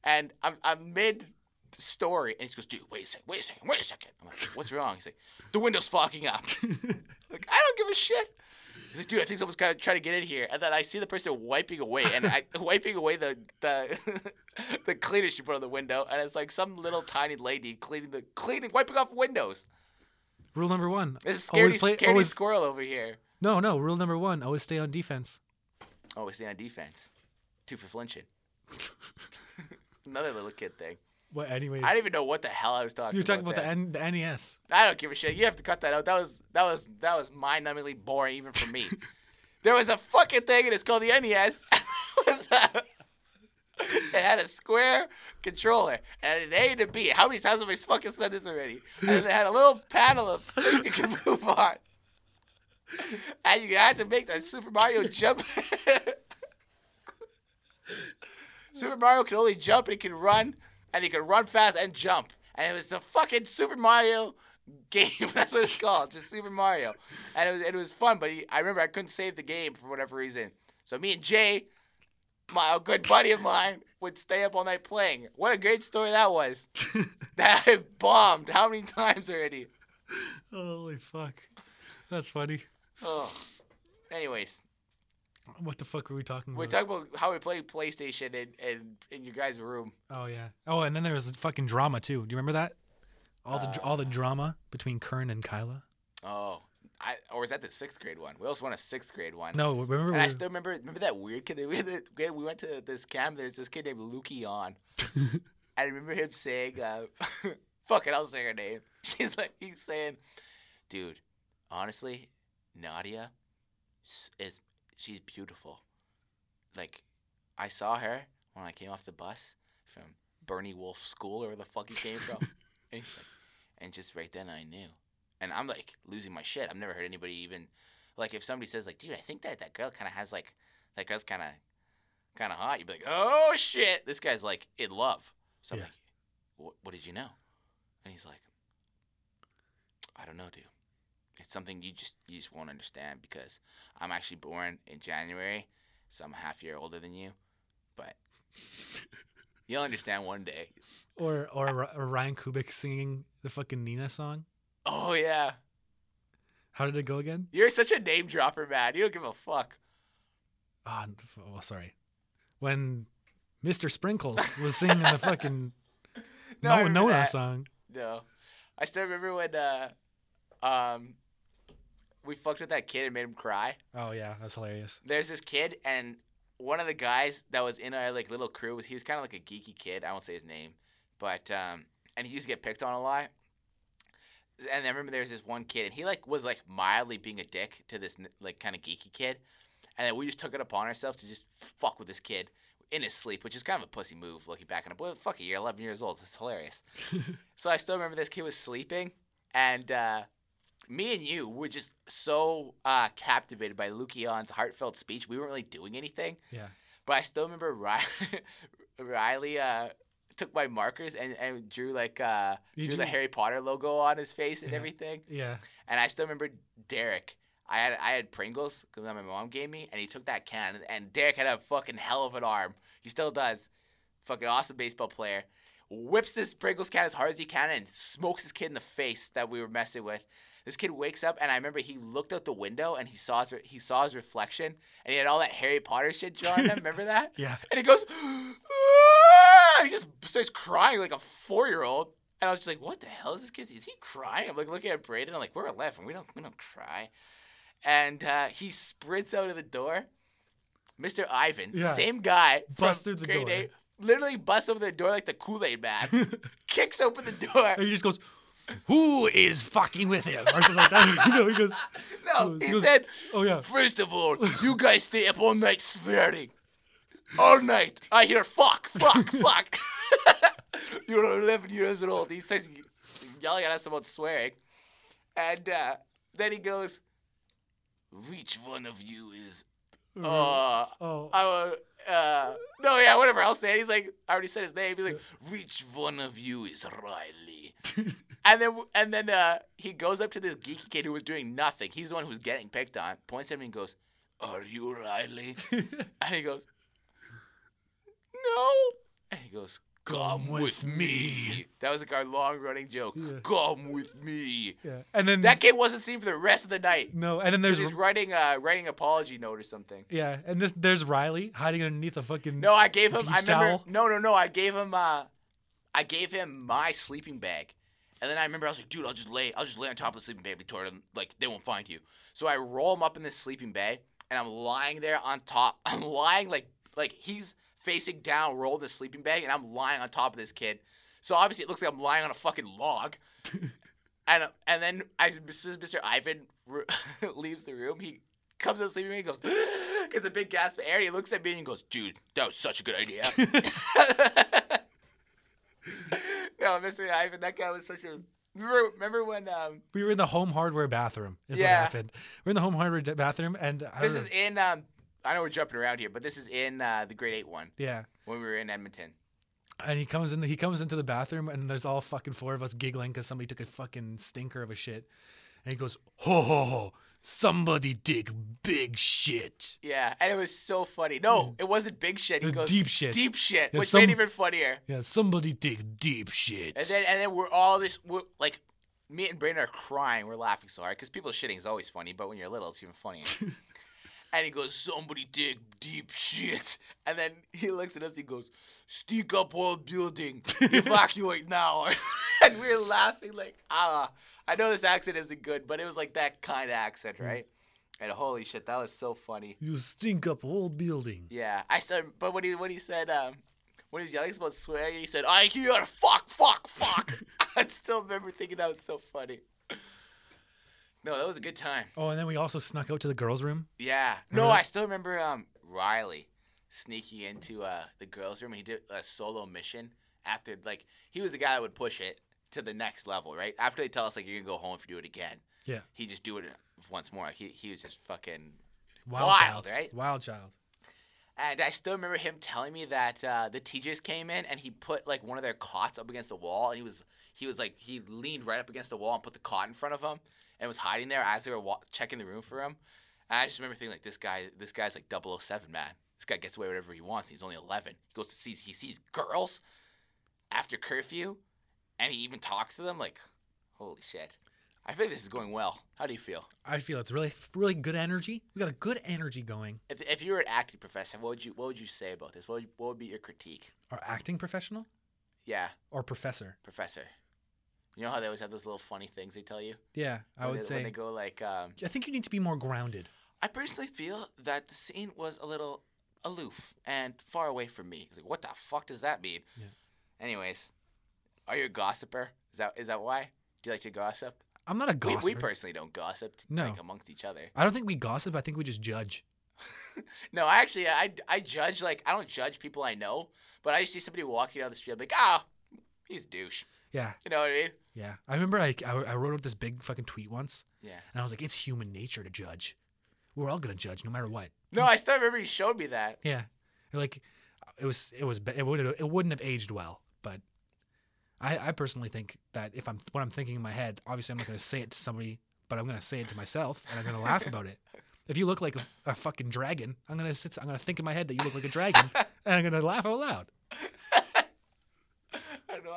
and I'm I'm mid story, and he goes, dude, wait a second, wait a second, wait a second. I'm like, what's wrong? He's like, the window's fogging up. like, I don't give a shit. He's like, dude, I think someone's gonna try to get in here, and then I see the person wiping away, and I wiping away the the the cleaner she put on the window, and it's like some little tiny lady cleaning the cleaning, wiping off windows. Rule number one. This is always scaredy, play- scaredy always- squirrel over here. No, no. Rule number one: always stay on defense. Always stay on defense. Two for flinching. Another little kid thing. What? Anyways, I don't even know what the hell I was talking about. you're talking about. about the. N- the NES. I don't give a shit. You have to cut that out. That was that was that was mind-numbingly boring even for me. there was a fucking thing, and it's called the NES. it, uh, it had a square controller and an A and a B. How many times have I fucking said this already? And it had a little panel of things you could move on. And you had to make that Super Mario jump. Super Mario can only jump and he can run, and he could run fast and jump. And it was a fucking Super Mario game. That's what it's called, just Super Mario, and it was it was fun. But he, I remember I couldn't save the game for whatever reason. So me and Jay, my a good buddy of mine, would stay up all night playing. What a great story that was. that I bombed how many times already? Holy fuck. That's funny. Oh. Anyways, What the fuck are we talking about? we talk about how we played PlayStation in, in, in your guys' room. oh yeah. Oh, and then there was fucking drama too. Do you remember that? All the all the drama between Kern and Kyla. Oh, I or was that the sixth grade one? We also won a sixth grade one. No, remember? And I still remember remember that weird kid that we had the, we went to this camp. There's this kid named Lukian. I remember him saying, uh, "Fuck it, I'll say her name." She's like, he's saying, "Dude, honestly, Nadia is she's beautiful. Like, I saw her when I came off the bus from Bernie Wolfe School or where the fuck he came from, and like, and just right then I knew." And I'm like losing my shit. I've never heard anybody even like if somebody says like, "Dude, I think that that girl kind of has like that girl's kind of kind of hot." You'd be like, "Oh shit, this guy's like in love." So I'm Yeah. like, what, "What did you know?" And he's like, "I don't know, dude. It's something you just you just won't understand because I'm actually born in January, so I'm a half year older than you, but you'll understand one day." or or, or Ryan Kubik singing the fucking Nina song. Oh yeah, How did it go again? you're such a name dropper, man. You don't give a fuck. Ah, oh, sorry. When Mr. Sprinkles was singing the fucking No, no, that. song. No. I still remember when uh um we fucked with that kid and made him cry. Oh yeah, that's hilarious. There's this kid and one of the guys that was in our like little crew was he was kind of like a geeky kid. I won't say his name, but um and he used to get picked on a lot. And I remember there was this one kid and he like was like mildly being a dick to this like kind of geeky kid. And then we just took it upon ourselves to just fuck with this kid in his sleep, which is kind of a pussy move looking back on it. But fuck it, you're 11 years old. It's hilarious. So I still remember this kid was sleeping, and uh, me and you were just so uh, captivated by Lukian's heartfelt speech. We weren't really doing anything, Yeah. but I still remember Riley, Riley uh, took my markers and, and drew like uh, drew the Harry Potter logo on his face and Yeah. everything. Yeah. And I still remember Derek. I had I had Pringles because my mom gave me, and he took that can. And Derek had a fucking hell of an arm. He still does. Fucking awesome baseball player. Whips this Pringles can as hard as he can and smokes his kid in the face that we were messing with. This kid wakes up, and I remember he looked out the window and he saw his re- he saw his reflection, and he had all that Harry Potter shit drawn on him. Remember that? Yeah. And he goes, "Ah!" he just starts crying like a four year old. And I was just like, what the hell is this kid? Is he crying? I'm like looking at Braden. I'm like, we're 11. We don't we don't cry. And uh, he sprints out of the door. Mr. Ivan, Yeah. same guy, Busts through the grade door. eight, literally busts over the door like the Kool Aid man. kicks open the door. And he just goes, "Who is fucking with him?" Or something like that. you know, he goes, No, He goes- said, "Oh yeah." First of all, you guys stay up all night swearing. All night. I hear fuck, fuck, fuck. You're 11 years old. He starts yelling at us about swearing. And uh, then he goes, Which one of you is. Uh, oh. uh, uh, no, yeah, whatever. I'll say it. He's like, I already said his name. He's like, which one of you is Riley? and then, and then uh, he goes up to this geeky kid who was doing nothing. He's the one who's getting picked on. Points at him and goes, "Are you Riley?" and he goes, "No." And he goes, "Come, Come with, me. me." That was like our long running joke. Yeah. Come with me. yeah. And then That kid wasn't seen for the rest of the night. no, and then there's He's writing a writing apology note or something. yeah, and this there's Riley hiding underneath a fucking No, I gave him. I remember. towel? No, no, no. I gave him. Uh, I gave him my sleeping bag, and then I remember I was like, "Dude, I'll just lay. I'll just lay on top of the sleeping bag. Victoria, like they won't find you." So I roll him up in this sleeping bag, and I'm lying there on top. I'm lying like like he's facing down, rolled in the sleeping bag, and I'm lying on top of this kid. So obviously it looks like I'm lying on a fucking log. and and then as soon as Mr. Ivan leaves the room, he comes out sleeping bag and goes, gets a big gasp of air. He looks at me and goes, "Dude, that was such a good idea." no, Mr. Ivan, that guy was such a. Remember, remember when um, We were in the home hardware bathroom. Is Yeah. what happened. We're in the home hardware d- bathroom, and I this don't is in um, I know we're jumping around here, but this is in uh, the grade eight one yeah. when we were in Edmonton. And he comes in. He comes into the bathroom, and there's all fucking four of us giggling because somebody took a fucking stinker of a shit. And he goes, "Ho ho ho! Somebody dig big shit." Yeah, and it was so funny. No, it wasn't big shit. He goes deep shit. Deep shit, Yeah, which some- made it even funnier. Yeah, somebody dig deep shit. And then and then we're all this we're, like me and Brandon are crying. We're laughing so hard because people shitting is always funny, but when you're little, it's even funnier. and he goes, "Somebody dig deep shit." And then he looks at us. He goes, "Stick up whole building, evacuate now." and we're laughing like, ah. I know this accent isn't good, but it was like that kind of accent, right? And holy shit, that was so funny. you stink up whole building. Yeah, I said, but when he when he said um when he was yelling about swearing, he said, "I hear fuck, fuck, fuck." I still remember thinking that was so funny. No, that was a good time. Oh, and then we also snuck out to the girls' room. Yeah. No, that? I still remember um Riley sneaking into uh the girls' room. and He did a solo mission after like he was the guy that would push it to the next level, right? After they tell us like you're gonna go home if you do it again, Yeah, he just do it once more. He he was just fucking wild, Wild, child, right? Wild child. And I still remember him telling me that uh, the teachers came in and he put like one of their cots up against the wall, and he was he was like he leaned right up against the wall and put the cot in front of him and was hiding there as they were wa- checking the room for him. And I just remember thinking like this guy this guy's like 007 man. This guy gets away whatever he wants. He's only 11. He goes to see he sees girls after curfew, and he even talks to them like, holy shit. I think this is going well. How do you feel? I feel it's really, really good energy. We got a good energy going. If, if you were an acting professor, what would you what would you say about this? What would, what would be your critique? Our acting professional Yeah. or professor? professor. You know how they always have those little funny things they tell you? Yeah, I When would they, when they go like, um, I think you need to be more grounded. I personally feel that the scene was a little aloof and far away from me. It's like, what the fuck does that mean? Yeah. Anyways, are you a gossiper? Is that is that why? Do you like to gossip? I'm not a We, we personally don't gossip No. like amongst each other. I don't think we gossip. I think we just judge. No, I actually I, I judge like I don't judge people I know, but I see somebody walking down the street, I'm like, ah, he's a douche. Yeah, You know what I mean? yeah. I remember I, I, I wrote out this big fucking tweet once, Yeah. and I was like, it's human nature to judge. We're all gonna judge, no matter what. No, I still remember you showed me that. Yeah, like it was it was it would it wouldn't have aged well, but I I personally think that if I'm what I'm thinking in my head, obviously I'm not gonna say it to somebody, but I'm gonna say it to myself, and I'm gonna laugh about it. If you look like a, a fucking dragon, I'm gonna sit, I'm gonna think in my head that you look like a dragon, and I'm gonna laugh out loud.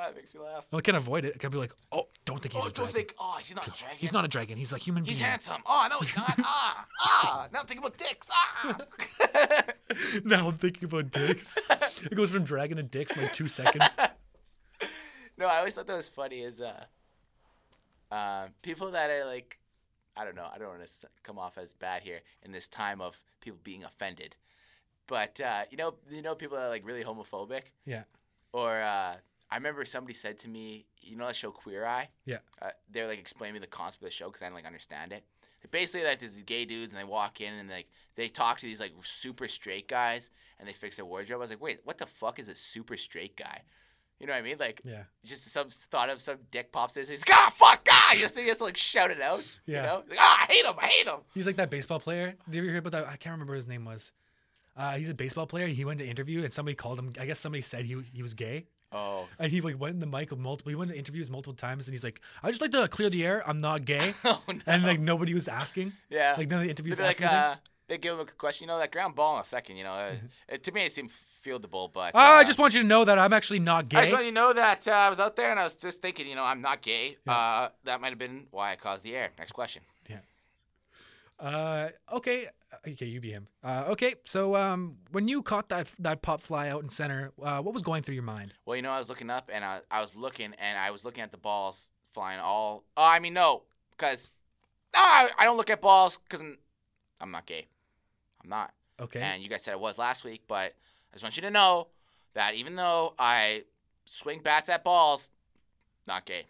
It makes me laugh. Well, I can't avoid it. I can't be like, oh, don't think he's Oh, a don't dragon. think. Oh, he's not a dragon. He's not a dragon. He's a human He's being. He's handsome. Oh no, he's not. ah, ah. Now I'm thinking about dicks. Ah. now I'm thinking about dicks. It goes from dragon to dicks in like two seconds. no, I always thought that was funny. Is uh, uh, people that are like, I don't know. I don't want to come off as bad here in this time of people being offended, but uh, you know, you know, people that are like really homophobic. Yeah. Or uh, I remember somebody said to me, you know that show Queer Eye? Yeah. Uh, they're like explaining me the concept of the show because I didn't like understand it. Basically, like these gay dudes and they walk in and like they talk to these like super straight guys and they fix their wardrobe. I was like, wait, what the fuck is a super straight guy? You know what I mean? Like Yeah. just some thought of some dick pops in. He's like, ah, fuck, ah! Just he has to like shout it out. Yeah. You know? Like, ah, I hate him, I hate him. He's like that baseball player. Did you ever hear about that? I can't remember what his name was. Uh, he's a baseball player. He went to interview and somebody called him. I guess somebody said he he was gay. Oh. And he like went in the mic multiple. He went to interviews multiple times, and he's like, "I just like to clear the air. I'm not gay." oh no. And like nobody was asking. yeah. Like none of the interviews like, uh, they give him a question. You know that ground ball in a second. You know, uh, it, to me it seemed fieldable, but I uh, just want you to know that I'm actually not gay. I just want you to know that uh, I was out there and I was just thinking, you know, I'm not gay. Uh, that might have been why I caused the air. Next question. Yeah. Uh, okay, okay, you be him. Uh, okay, so um, when you caught that that pop fly out in center, uh, what was going through your mind? Well, you know, I was looking up and I, I was looking and I was looking at the balls flying all. Oh, I mean, no, because no, I, I don't look at balls because I'm, I'm not gay. I'm not. Okay, And you guys said I was last week, but I just want you to know that even though I swing bats at balls, not gay.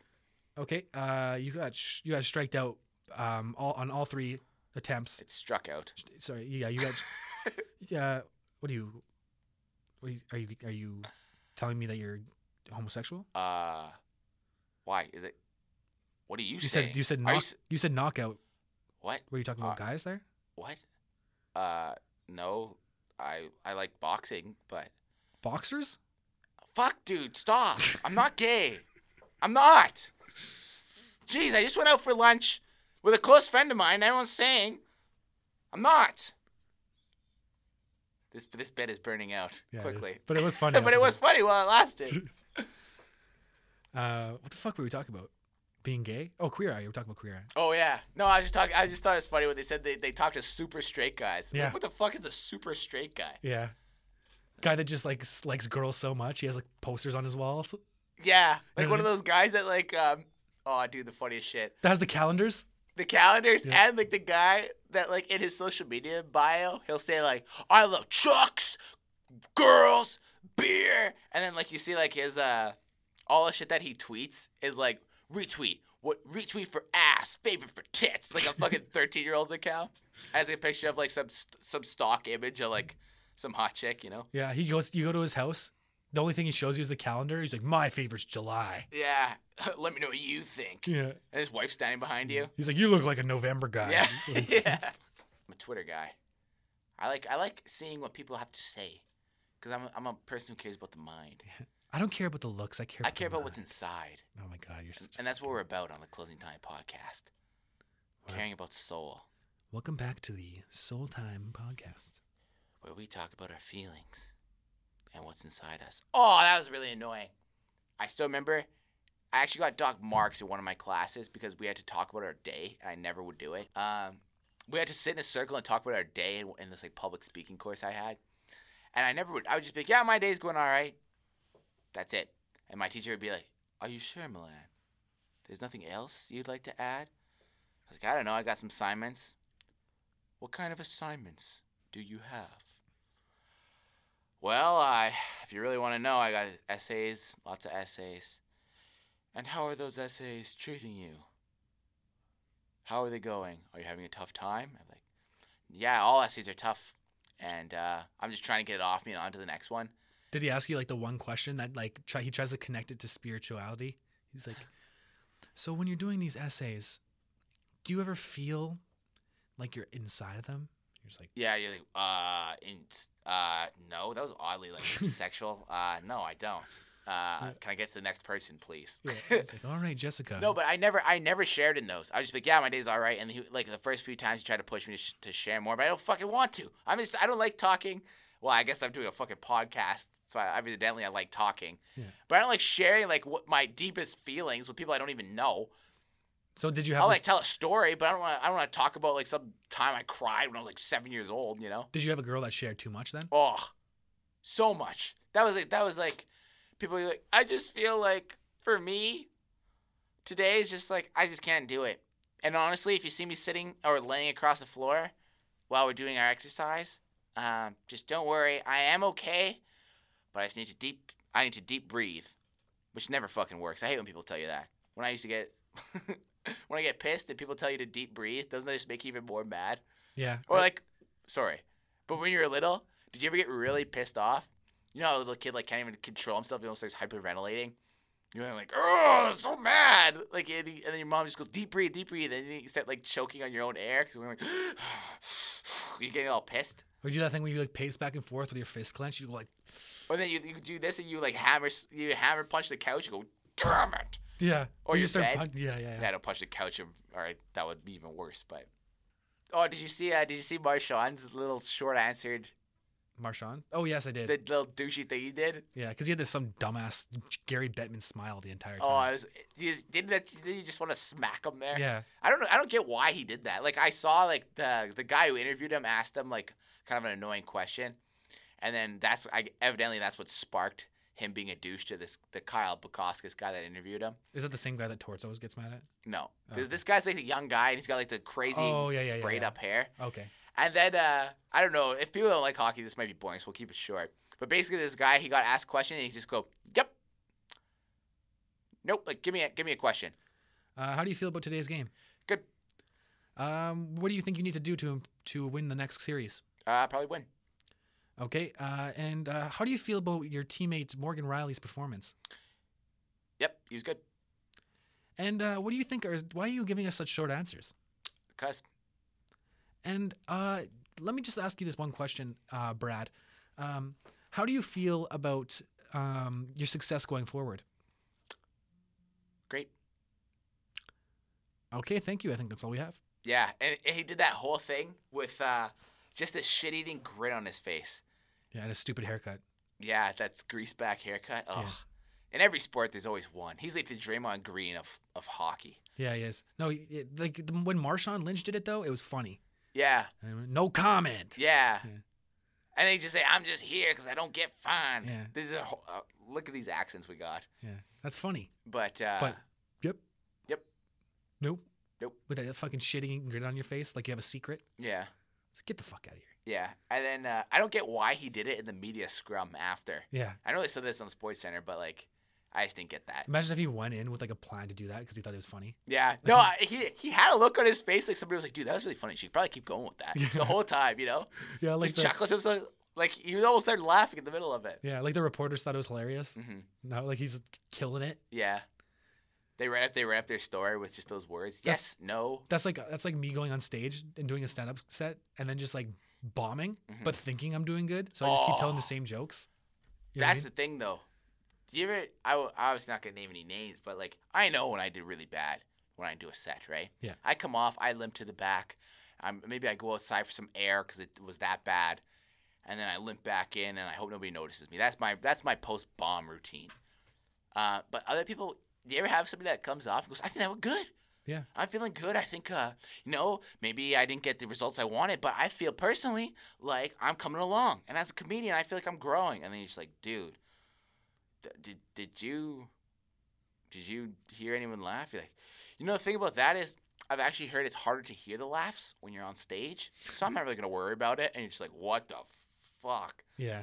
okay. Uh, you got sh- you got striked out um all on all three attempts. It's struck out. Sorry, yeah, you got. yeah, what do you? What do you, are you are you telling me that you're homosexual? Uh, why is it? What are you, You saying? said you said Are you s- you said knockout. what? Were you talking about Uh, guys there? What? Uh, no. I I like boxing, but Boxers? Fuck, dude, stop. I'm not gay. I'm not. Jeez, I just went out for lunch with a close friend of mine. Everyone's saying I'm not. This this bed is burning out Yeah, it quickly. But it was funny. but it was funny while it lasted. Uh, what the fuck were we talking about? Being gay? Oh, queer eye. You were talking about queer eye. Oh yeah. No, I was just talking. I just thought it was funny when they said they, they talked to super straight guys. Was like, Yeah. what the fuck is a super straight guy? Yeah. Guy that just like likes girls so much, he has like posters on his walls. Yeah, like Yeah. one of those guys that like um. Oh, dude, the funniest shit. That has the calendars. The calendars Yeah. and like the guy that like in his social media bio, he'll say like, "I love chucks, girls, beer," and then like you see like his uh, all the shit that he tweets is like retweet. What retweet for ass, favorite for tits, like a fucking thirteen year old's account. Has a picture of like some some stock image of like some hot chick, you know. Yeah, he goes. You go to his house. The only thing he shows you is the calendar. He's like, my favorite's July. Yeah, let me know what you think. Yeah. And his wife's standing behind you. He's like, you look like a November guy. Yeah, yeah. I'm a Twitter guy. I like I like seeing what people have to say, because I'm a, I'm a person who cares about the mind. I don't care about the looks. I care. I About care about what's inside, Oh my god, you're. and, and that's what we're about on the Closing Time podcast. Wow. Caring about soul, Welcome back to the Soul Time podcast. where we talk about our feelings and what's inside us. Oh, that was really annoying. I still remember. I actually got Doc marks in one of my classes because we had to talk about our day, and I never would do it. Um, we had to sit in a circle and talk about our day in, in this like public speaking course I had, and I never would. I would just be like, "Yeah, my day's going all right." That's it. And my teacher would be like, "Are you sure, Milan? There's nothing else you'd like to add?" I was like, "I don't know. I got some assignments." What kind of assignments do you have? Well, I, if you really want to know, I got essays, lots of essays. And how are those essays treating you? How are they going? Are you having a tough time? I'm like, yeah, all essays are tough, and uh, I'm just trying to get it off me and on to the next one. Did he ask you like the one question that like try, he tries to connect it to spirituality? He's like, so when you're doing these essays, do you ever feel like you're inside of them? Just like, Yeah, you're like, uh, in, uh, no, that was oddly like sexual. Uh, no, I don't. Uh, can I get to the next person, please? yeah. He's like, all right, Jessica. No, but I never, I never shared in those. I was just like, yeah, my day's all right. And he, like the first few times, he tried to push me to, sh- to share more, but I don't fucking want to. I'm just, I don't like talking. Well, I guess I'm doing a fucking podcast, so I, evidently I like talking. Yeah. But I don't like sharing like what my deepest feelings with people I don't even know. So did you have I'll like, tell a story, but I don't want, I don't want to talk about like some time I cried when I was like seven years old. You know? did you have a girl that shared too much then? Oh, so much. That was like that was like people were like I just feel like for me today is just like I just can't do it. And honestly, if you see me sitting or laying across the floor while we're doing our exercise, um, just don't worry. I am okay, but I just need to deep I need to deep breathe, which never fucking works. I hate when people tell you that. When I used to get when I get pissed and people tell you to deep breathe, doesn't that just make you even more mad? Yeah. Or like, sorry, but when you're little, did you ever get really pissed off? You know, how a little kid like can't even control himself. He almost starts hyperventilating. You're like, oh, I'm so mad. Like, and, he- and then your mom just goes deep breathe, deep breathe, and then you start like choking on your own air because we're like, you're getting all pissed. Or you do that thing where you like pace back and forth with your fist clenched. You go like, Or then you, you do this and you like hammer you hammer punch the couch. You go, damn it. Yeah. Or you your start bed. punch- yeah, yeah, yeah. Yeah, don't punch the couch. All right, that would be even worse. But oh, did you see? Uh, did you see Marchand's little short answered Marchand? Oh yes, I did. the little douchey thing he did? yeah, because he had this some dumbass Gary Bettman smile the entire time. Oh, I was. You just, didn't that? Did you just want to smack him there? yeah. I don't know. I don't get why he did that. Like I saw like the the guy who interviewed him asked him like kind of an annoying question, and then that's I evidently that's what sparked him being a douche to this the Kyle Bukauskas guy that interviewed him. Is that the same guy that Torts always gets mad at? No, Okay. this guy's like a young guy and he's got like the crazy Oh, yeah, yeah, yeah, sprayed yeah. up hair. Okay. And then uh, I don't know if people don't like hockey, this might be boring, so we'll keep it short. But basically, this guy he got asked a question and he just go, "Yep, nope." Like, give me a give me a question. Uh, how do you feel about today's game? Good. Um, what do you think you need to do to to win the next series? Uh, probably win. Okay. Uh, and uh, how do you feel about your teammate Morgan Rielly's performance? Yep, he was good. And uh, what do you think? Are why are you giving us such short answers? Cause And uh, let me just ask you this one question, uh, Brad. Um, how do you feel about um, your success going forward? Great. Okay, thank you. I think that's all we have. Yeah, and, and he did that whole thing with just this shit-eating grin on his face. Yeah, and a stupid haircut. Yeah, that's grease back haircut. Ugh. Yeah. In every sport, there's always one. He's like the Draymond Green of, of hockey. Yeah, he is. No, it, like the, when Marshawn Lynch did it though, it was funny. Yeah, no comment. yeah. Yeah. And they just say, "I'm just here because I don't get fined." Yeah. This is a whole, uh, look at these accents we got. Yeah, that's funny. But uh, But yep. Yep. Nope. Nope. With that fucking shitting grin on your face, like you have a secret. yeah, So get the fuck out of here. yeah. And then uh, I don't get why he did it in the media scrum after. Yeah. I know they said this on Sports Center, but like, I just didn't get that. Imagine if he went in with like a plan to do that because he thought it was funny. Yeah, no, I, he he had a look on his face like somebody was like, "Dude, that was really funny." She should probably keep going with that Yeah. the whole time, you know. Yeah, like just the, chuckling himself, like he was almost started laughing in the middle of it. yeah, like the reporters thought it was hilarious. Mm-hmm. No, like he's killing it. Yeah, they read up they up their story with just those words. That's- yes, no. That's like that's like me going on stage and doing a stand up set and then just like bombing, Mhm. but thinking I'm doing good. So I just keep telling Oh. the same jokes. You what I That's mean? the thing, though. Do you ever? I, w- I was not gonna name any names, but like I know when I did really bad when I do a set, right? Yeah. I come off, I limp to the back. Um, maybe I go outside for some air because it was that bad, and then I limp back in, and I hope nobody notices me. That's my that's my post bomb routine. Uh, but other people, do you ever have somebody that comes off and goes, "I think that went good." Yeah. I'm feeling good. I think, uh, you know, maybe I didn't get the results I wanted, but I feel personally like I'm coming along. And as a comedian, I feel like I'm growing. And then you're just like, dude, th- did did you did you hear anyone laugh? You're like, you know, the thing about that is I've actually heard it's harder to hear the laughs when you're on stage. So I'm not really gonna worry about it. And you're just like, what the fuck? Yeah.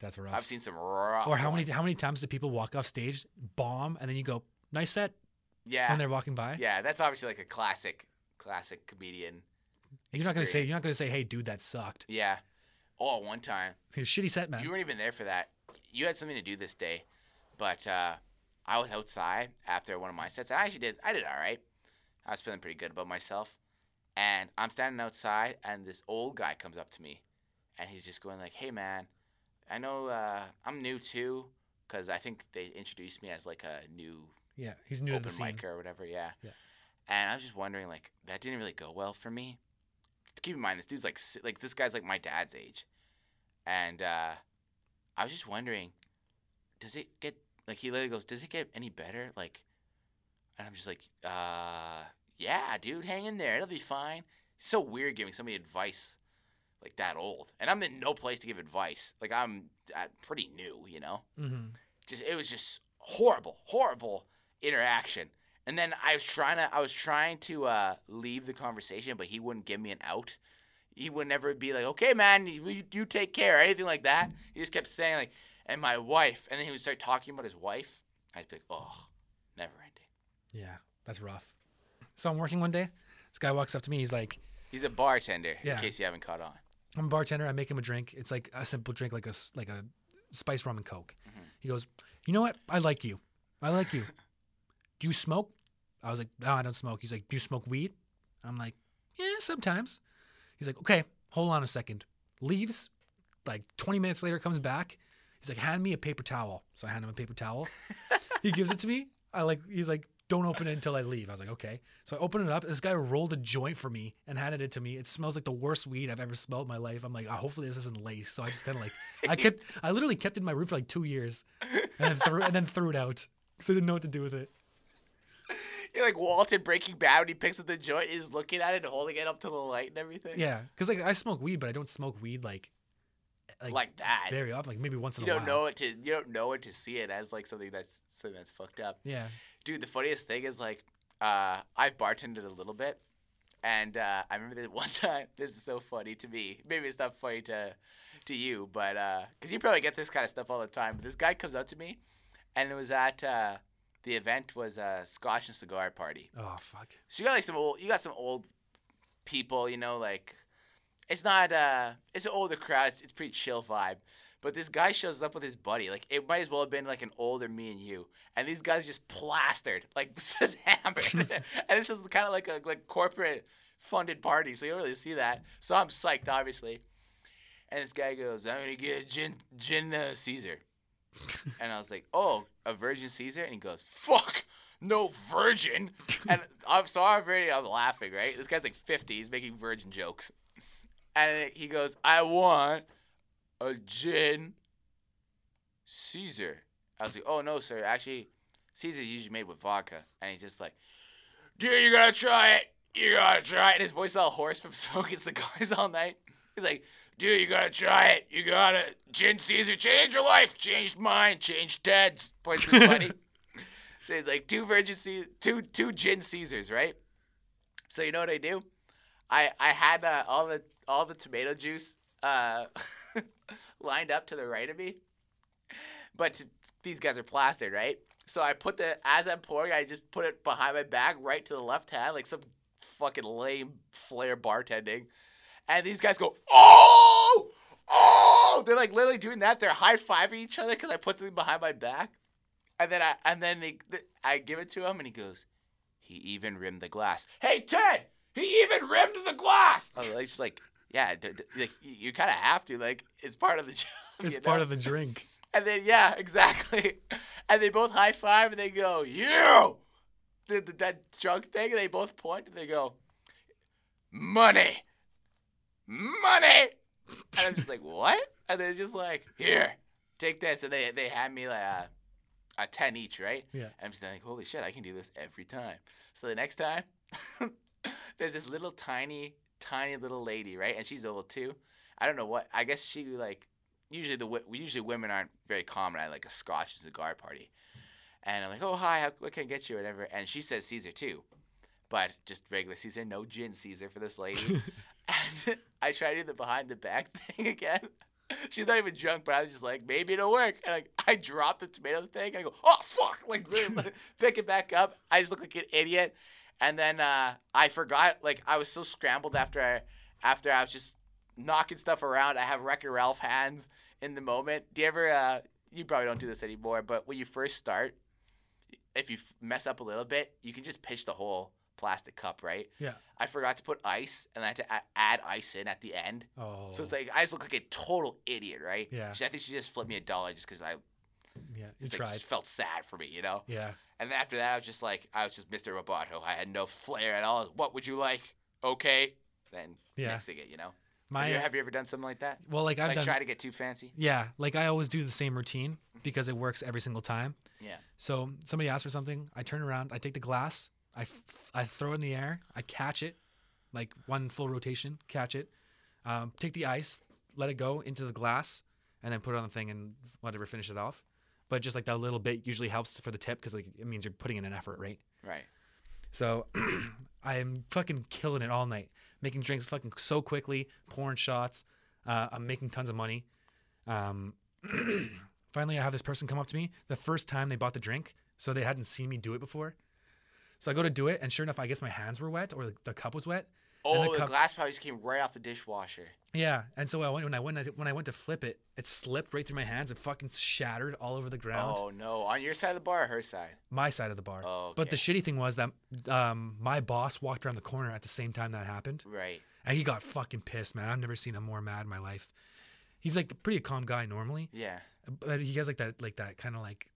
That's rough. I've seen some rough. or how many how many times do people walk off stage, bomb, and then you go, "Nice set," Yeah, when they're walking by? yeah. That's obviously like a classic, classic comedian. You're not gonna say you're not gonna say, "Hey, dude, that sucked." Yeah. Oh, one time Shitty set, man. You weren't even there for that. You had something to do this day, but uh, I was outside after one of my sets. And I actually did. I did all right. I was feeling pretty good about myself, and I'm standing outside, and this old guy comes up to me, and he's just going like, "Hey, man, I know uh, I'm new too, because I think they introduced me as like a new yeah, he's new to open the scene. mic or whatever. Yeah. Yeah. And I was just wondering, like, that didn't really go well for me. Keep in mind, this dude's like, like this guy's like my dad's age, and uh, I was just wondering, does it get like he literally goes, does it get any better? Like, and I'm just like, uh, yeah, dude, hang in there, it'll be fine. It's so weird giving somebody advice like that old, and I'm in no place to give advice. Like I'm uh, pretty new, you know Mm-hmm. just it was just horrible, horrible interaction. And then I was trying to I was trying to uh, leave the conversation, but he wouldn't give me an out. He would never be like, "Okay, man, you, you take care," or anything like that. He just kept saying like, "And my wife," and then he would start talking about his wife. I'd be like, "Oh, never ending." Yeah, that's rough. So I'm working one day. This guy walks up to me. He's like, He's a bartender, Yeah. in case you haven't caught on. I'm a bartender. I make him a drink. It's like a simple drink, like a like a spice rum and coke. Mhm. He goes, you know what? I like you. I like you. Do you smoke? I was like, no, I don't smoke. He's like, do you smoke weed? I'm like, yeah, sometimes. He's like, okay, hold on a second. Leaves. Like 20 minutes later, comes back. He's like, hand me a paper towel. So I hand him a paper towel. he gives it to me. I like. He's like, don't open it until I leave. I was like, okay. So I open it up. This guy rolled a joint for me and handed it to me. It smells like the worst weed I've ever smelled in my life. I'm like, oh, hopefully this isn't lace. So I just kind of like, I kept, I literally kept it in my room for like two years, and then threw, and then threw it out because I didn't know what to do with it. You're like Walton Breaking Bad when he picks up the joint, he's looking at it and holding it up to the light and everything. Yeah, because like I smoke weed, but I don't smoke weed like, like, like that. very often. Like maybe once in you a while. You don't know it to you don't know it to see it as like something that's something that's fucked up. Yeah. Dude, the funniest thing is like uh, I've bartended a little bit, and uh, I remember that one time. This is so funny to me. Maybe it's not funny to to you, but because you probably get this kind of stuff all the time. But this guy comes up to me, and it was at uh, the event was a Scotch and cigar party. Oh fuck. So you got like some old, you got some old people, you know, like it's not, uh, it's an older crowd. It's, it's pretty chill vibe. But this guy shows up with his buddy. Like it might as well have been like an older me and you. And these guys just plastered, like just hammered. and this is kind of like a like corporate funded party, so you don't really see that. So I'm psyched, obviously. And this guy goes, I'm gonna get a gin gin uh, Caesar. and I was like, oh, a virgin Caesar? And he goes, fuck, no virgin. and I'm sorry I'm already I'm laughing, right? This guy's like 50. He's making virgin jokes. And he goes, I want a gin Caesar. I was like, oh no, sir. Actually, Caesar's usually made with vodka. And he's just like, dude, you gotta try it. You gotta try it. And his voice all hoarse from smoking cigars all night. He's like, dude, you gotta try it. You gotta. Gin Caesar changed your life, changed mine, changed Ted's. Points to his buddy. so he's like, two virgin Caesar, two two gin Caesars, right? So you know what I do? I I had uh, all the all the tomato juice uh, lined up to the right of me, but these guys are plastered, right? So I put the as I'm pouring, I just put it behind my back, right to the left hand, like some fucking lame flair bartending. And these guys go, oh, oh! They're like literally doing that. They're high fiving each other because I put something behind my back. And then I and then they, I give it to him, and he goes, he even rimmed the glass. Hey Ted, he even rimmed the glass. I was just like, yeah, d- d- like you, kind of have to, like it's part of the job. It's you part of the drink. And then yeah, exactly. And they both high five and they go, "You!" The, the, that drunk thing. And they both point and they go, "Money, money." And I'm just like, "What?" And they're just like, "Here, take this." And they they hand me like a, a ten each, right? Yeah. And I'm just like, "Holy shit, I can do this every time." So the next time, there's this little tiny, tiny little lady, right? And she's old too. I don't know what. I guess she like usually the usually women aren't very common at like a Scotch cigar party. And I'm like, oh hi, how, what can I get you, whatever. And she says Caesar too, but just regular Caesar, no gin Caesar for this lady. and I try to do the behind the back thing again. She's not even drunk, but I was just like, maybe it'll work. And like, I drop the tomato thing. and I go, oh fuck! Like, really, pick it back up. I just look like an idiot. And then uh, I forgot. Like, I was so scrambled after I, after I was just knocking stuff around. I have Wreck-It Ralph hands in the moment. Do you ever? Uh, you probably don't do this anymore, but when you first start, if you f- mess up a little bit, you can just pitch the whole plastic cup, right? Yeah. I forgot to put ice, and I had to a- add ice in at the end. Oh. So it's like I just look like a total idiot, right? Yeah. She, I think she just flipped me a dollar just because I yeah, you it's like, tried. just felt sad for me, you know. yeah. And after that, I was just like, I was just Mr. Roboto. I had no flair at all. What would you like? Okay. Then Yeah. mixing it, you know. My have, you, have you ever done something like that? well, like I've like done. try to get too fancy? Yeah, like I always do the same routine because it works every single time. Yeah. So somebody asks for something, I turn around, I take the glass, I, f- I throw it in the air, I catch it, like one full rotation, catch it, um, take the ice, let it go into the glass, and then put it on the thing and whatever, finish it off. But just like that little bit usually helps for the tip because like it means you're putting in an effort, right? Right. So I am fucking killing it all night, making drinks fucking so quickly, pouring shots. Uh, I'm making tons of money. Um, finally, I have this person come up to me. The first time they bought the drink, so they hadn't seen me do it before. So I go to do it, and sure enough, I guess my hands were wet or the, the cup was wet. Oh, the the, cup- glass probably just came right off the dishwasher. Yeah, and so I went, when I went when I went to flip it, it slipped right through my hands and fucking shattered all over the ground. Oh no! On your side of the bar or her side? My side of the bar. Oh, But the shitty thing was that um, my boss walked around the corner at the same time that happened. Right. And he got fucking pissed, man. I've never seen him more mad in my life. He's like a pretty calm guy normally, Yeah. but he has like that, like that kind of like,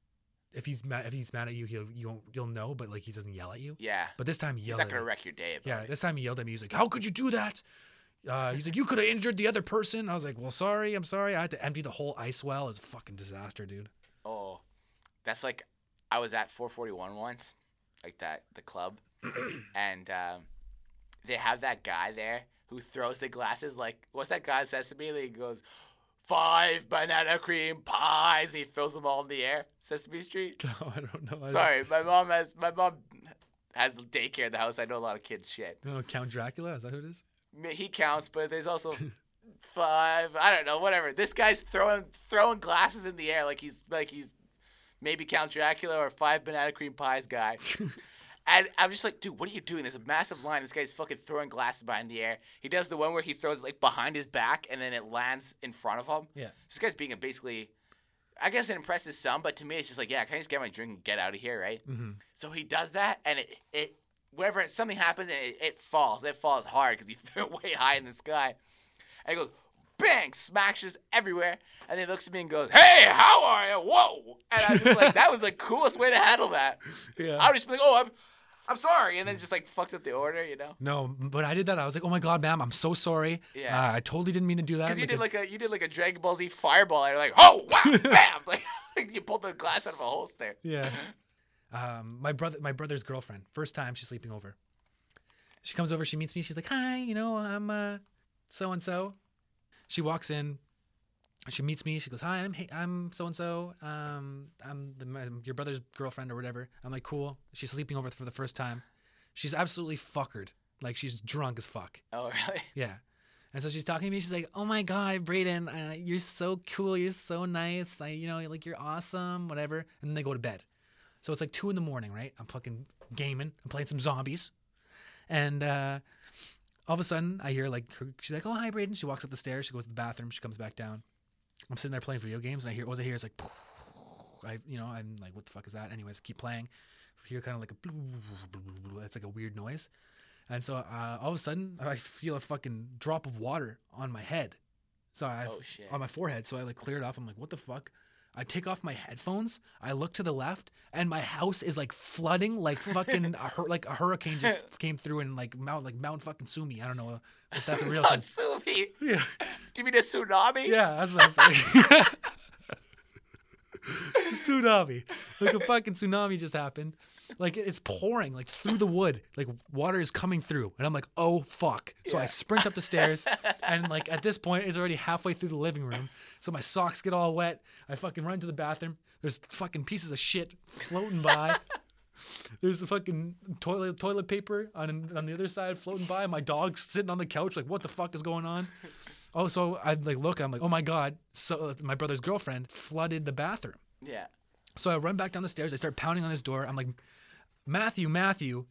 if he's mad, if he's mad at you, he'll you won't, you'll know, but like he doesn't yell at you. Yeah. But this time he He's yelled. not gonna me. wreck your day about Yeah, it. this time he yelled at me. He's like, "How could you do that?" Uh, he's like, "You could have injured the other person." I was like, "Well, sorry, I'm sorry. I had to empty the whole ice well. It was a fucking disaster, dude." Oh, that's like I was at 441 once, like that the club, and um, they have that guy there who throws the glasses like what's that guy says to me? He goes, five banana cream pies, and he fills them all in the air. Sesame Street. No, I don't know. I don't- Sorry, my mom has my mom has daycare in the house. I know a lot of kids shit. No, Count Dracula. Is that who it is? He counts, but there's also five. I don't know, whatever. This guy's throwing throwing glasses in the air like he's like he's maybe Count Dracula or five banana cream pies guy. And I'm just like, dude, what are you doing? There's a massive line. This guy's fucking throwing glasses behind the air. He does the one where he throws it like behind his back and then it lands in front of him. Yeah. This guy's being a basically, I guess it impresses some, but to me it's just like, yeah, can I just get my drink and get out of here, right? Mm-hmm. So he does that, and it, it whenever something happens, and it, it falls. It falls hard because he threw it way high in the sky. And he goes, bang, smashes everywhere. And then he looks at me and goes, "Hey, how are you? Whoa!" And I was just like, that was the coolest way to handle that. Yeah. I would just be like, "Oh, I'm, I'm sorry," and then just like fucked up the order, you know? No, but I did that. I was like, "Oh my god, ma'am, I'm so sorry. Yeah. Uh, I totally didn't mean to do that." Because you Like, did like a you did like a Dragon Ball Z fireball, and you're like, "Oh, wow, bam!" Like you pulled the glass out of a holster. Yeah. Um, my brother, my brother's girlfriend. First time she's sleeping over. She comes over. She meets me. She's like, "Hi, you know, I'm uh, so and so." She walks in. She meets me. She goes, "Hi, I'm I'm so and so. Um, I'm the, my, your brother's girlfriend or whatever." I'm like, "Cool." She's sleeping over for the first time. She's absolutely fuckered. Like she's drunk as fuck. Oh, really? Yeah. And so she's talking to me. She's like, "Oh my god, Brayden, uh, you're so cool. You're so nice. I, you know, like you're awesome. Whatever." And then they go to bed. So it's like two in the morning, right? I'm fucking gaming. I'm playing some zombies, and uh, all of a sudden I hear like her, she's like, "Oh hi, Braden." She walks up the stairs. She goes to the bathroom. She comes back down. I'm sitting there playing video games, and I hear what was I hear? It's like, I, you know, I'm like, "What the fuck is that?" Anyways, keep playing. I hear kind of like a, it's like a weird noise. And so uh, all of a sudden, I feel a fucking drop of water on my head. So I Oh, on my forehead. So I like clear it off. I'm like, what the fuck? I take off my headphones. I look to the left, and my house is like flooding, like fucking a hur- like a hurricane just came through and like Mount like Mount fucking Sumi. I don't know if that's a real thing. Natsumi. Yeah, Do you mean a tsunami? yeah, that's what I was like. tsunami, like a fucking tsunami just happened. Like it's pouring like through the wood, like water is coming through, and I'm like, oh fuck! So I sprint up the stairs, and like at this point, it's already halfway through the living room. So my socks get all wet. I fucking run to the bathroom. There's fucking pieces of shit floating by. There's the fucking toilet toilet paper on on the other side floating by. My dog's sitting on the couch, like, what the fuck is going on? Oh, so I like look. I'm like, oh my god! So uh, my brother's girlfriend flooded the bathroom. Yeah. So I run back down the stairs. I start pounding on his door. I'm like, Matthew, Matthew,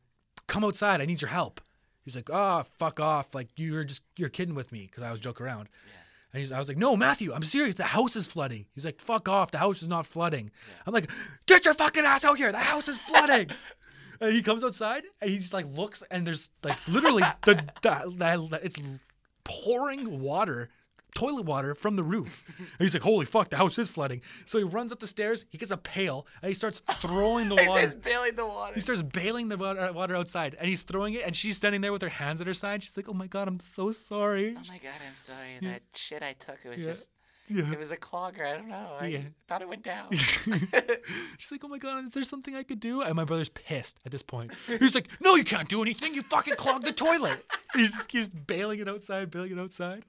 come outside. I need your help. He's like, oh, fuck off. Like you're just you're kidding with me because I was joking around. Yeah. And he's, I was like, no, Matthew, I'm serious. The house is flooding. He's like, fuck off. The house is not flooding. I'm like, get your fucking ass out here. The house is flooding. and he comes outside and he just like looks and there's like literally the, the, the it's pouring water, toilet water from the roof. And he's like, holy fuck, the house is flooding. So he runs up the stairs. He gets a pail and he starts throwing the water. just bailing the water. He starts bailing the water, outside and he's throwing it and she's standing there with her hands at her side. She's like, oh my God, I'm so sorry. Oh my god, I'm sorry. That shit I took, it was Yeah. just, Yeah. it was a clogger. I don't know. I Yeah. thought it went down. She's like, oh my God, is there something I could do? And my brother's pissed at this point. He's like, no, you can't do anything. You fucking clogged the toilet. And he just keeps bailing it outside, bailing it outside.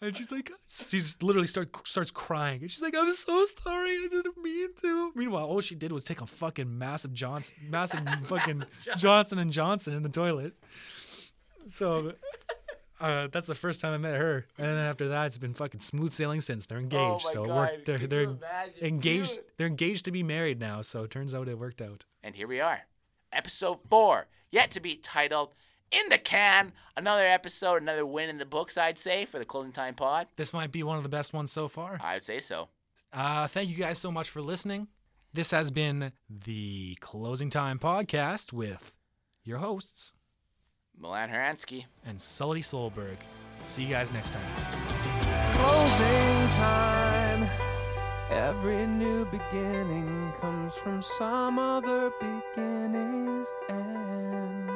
And she's like, she's literally start, starts crying. And she's like, I'm so sorry. I didn't mean to. Meanwhile, all she did was take a fucking massive Johnson, massive fucking Johnson and Johnson in the toilet. So uh, that's the first time I met her. And then after that, it's been fucking smooth sailing since. They're engaged. oh so god. we're, they're, they're engaged. Dude. They're engaged to be married now. So it turns out it worked out. And here we are. Episode four, yet to be titled. In the can. Another episode, another win in the books, I'd say, for the Closing Time Pod. This might be one of the best ones so far. I would say so. Uh, thank you guys so much for listening. This has been the Closing Time Podcast with your hosts Milan Haransky. and Sully Solberg. See you guys next time. Closing time. Every new beginning comes from some other beginning's end.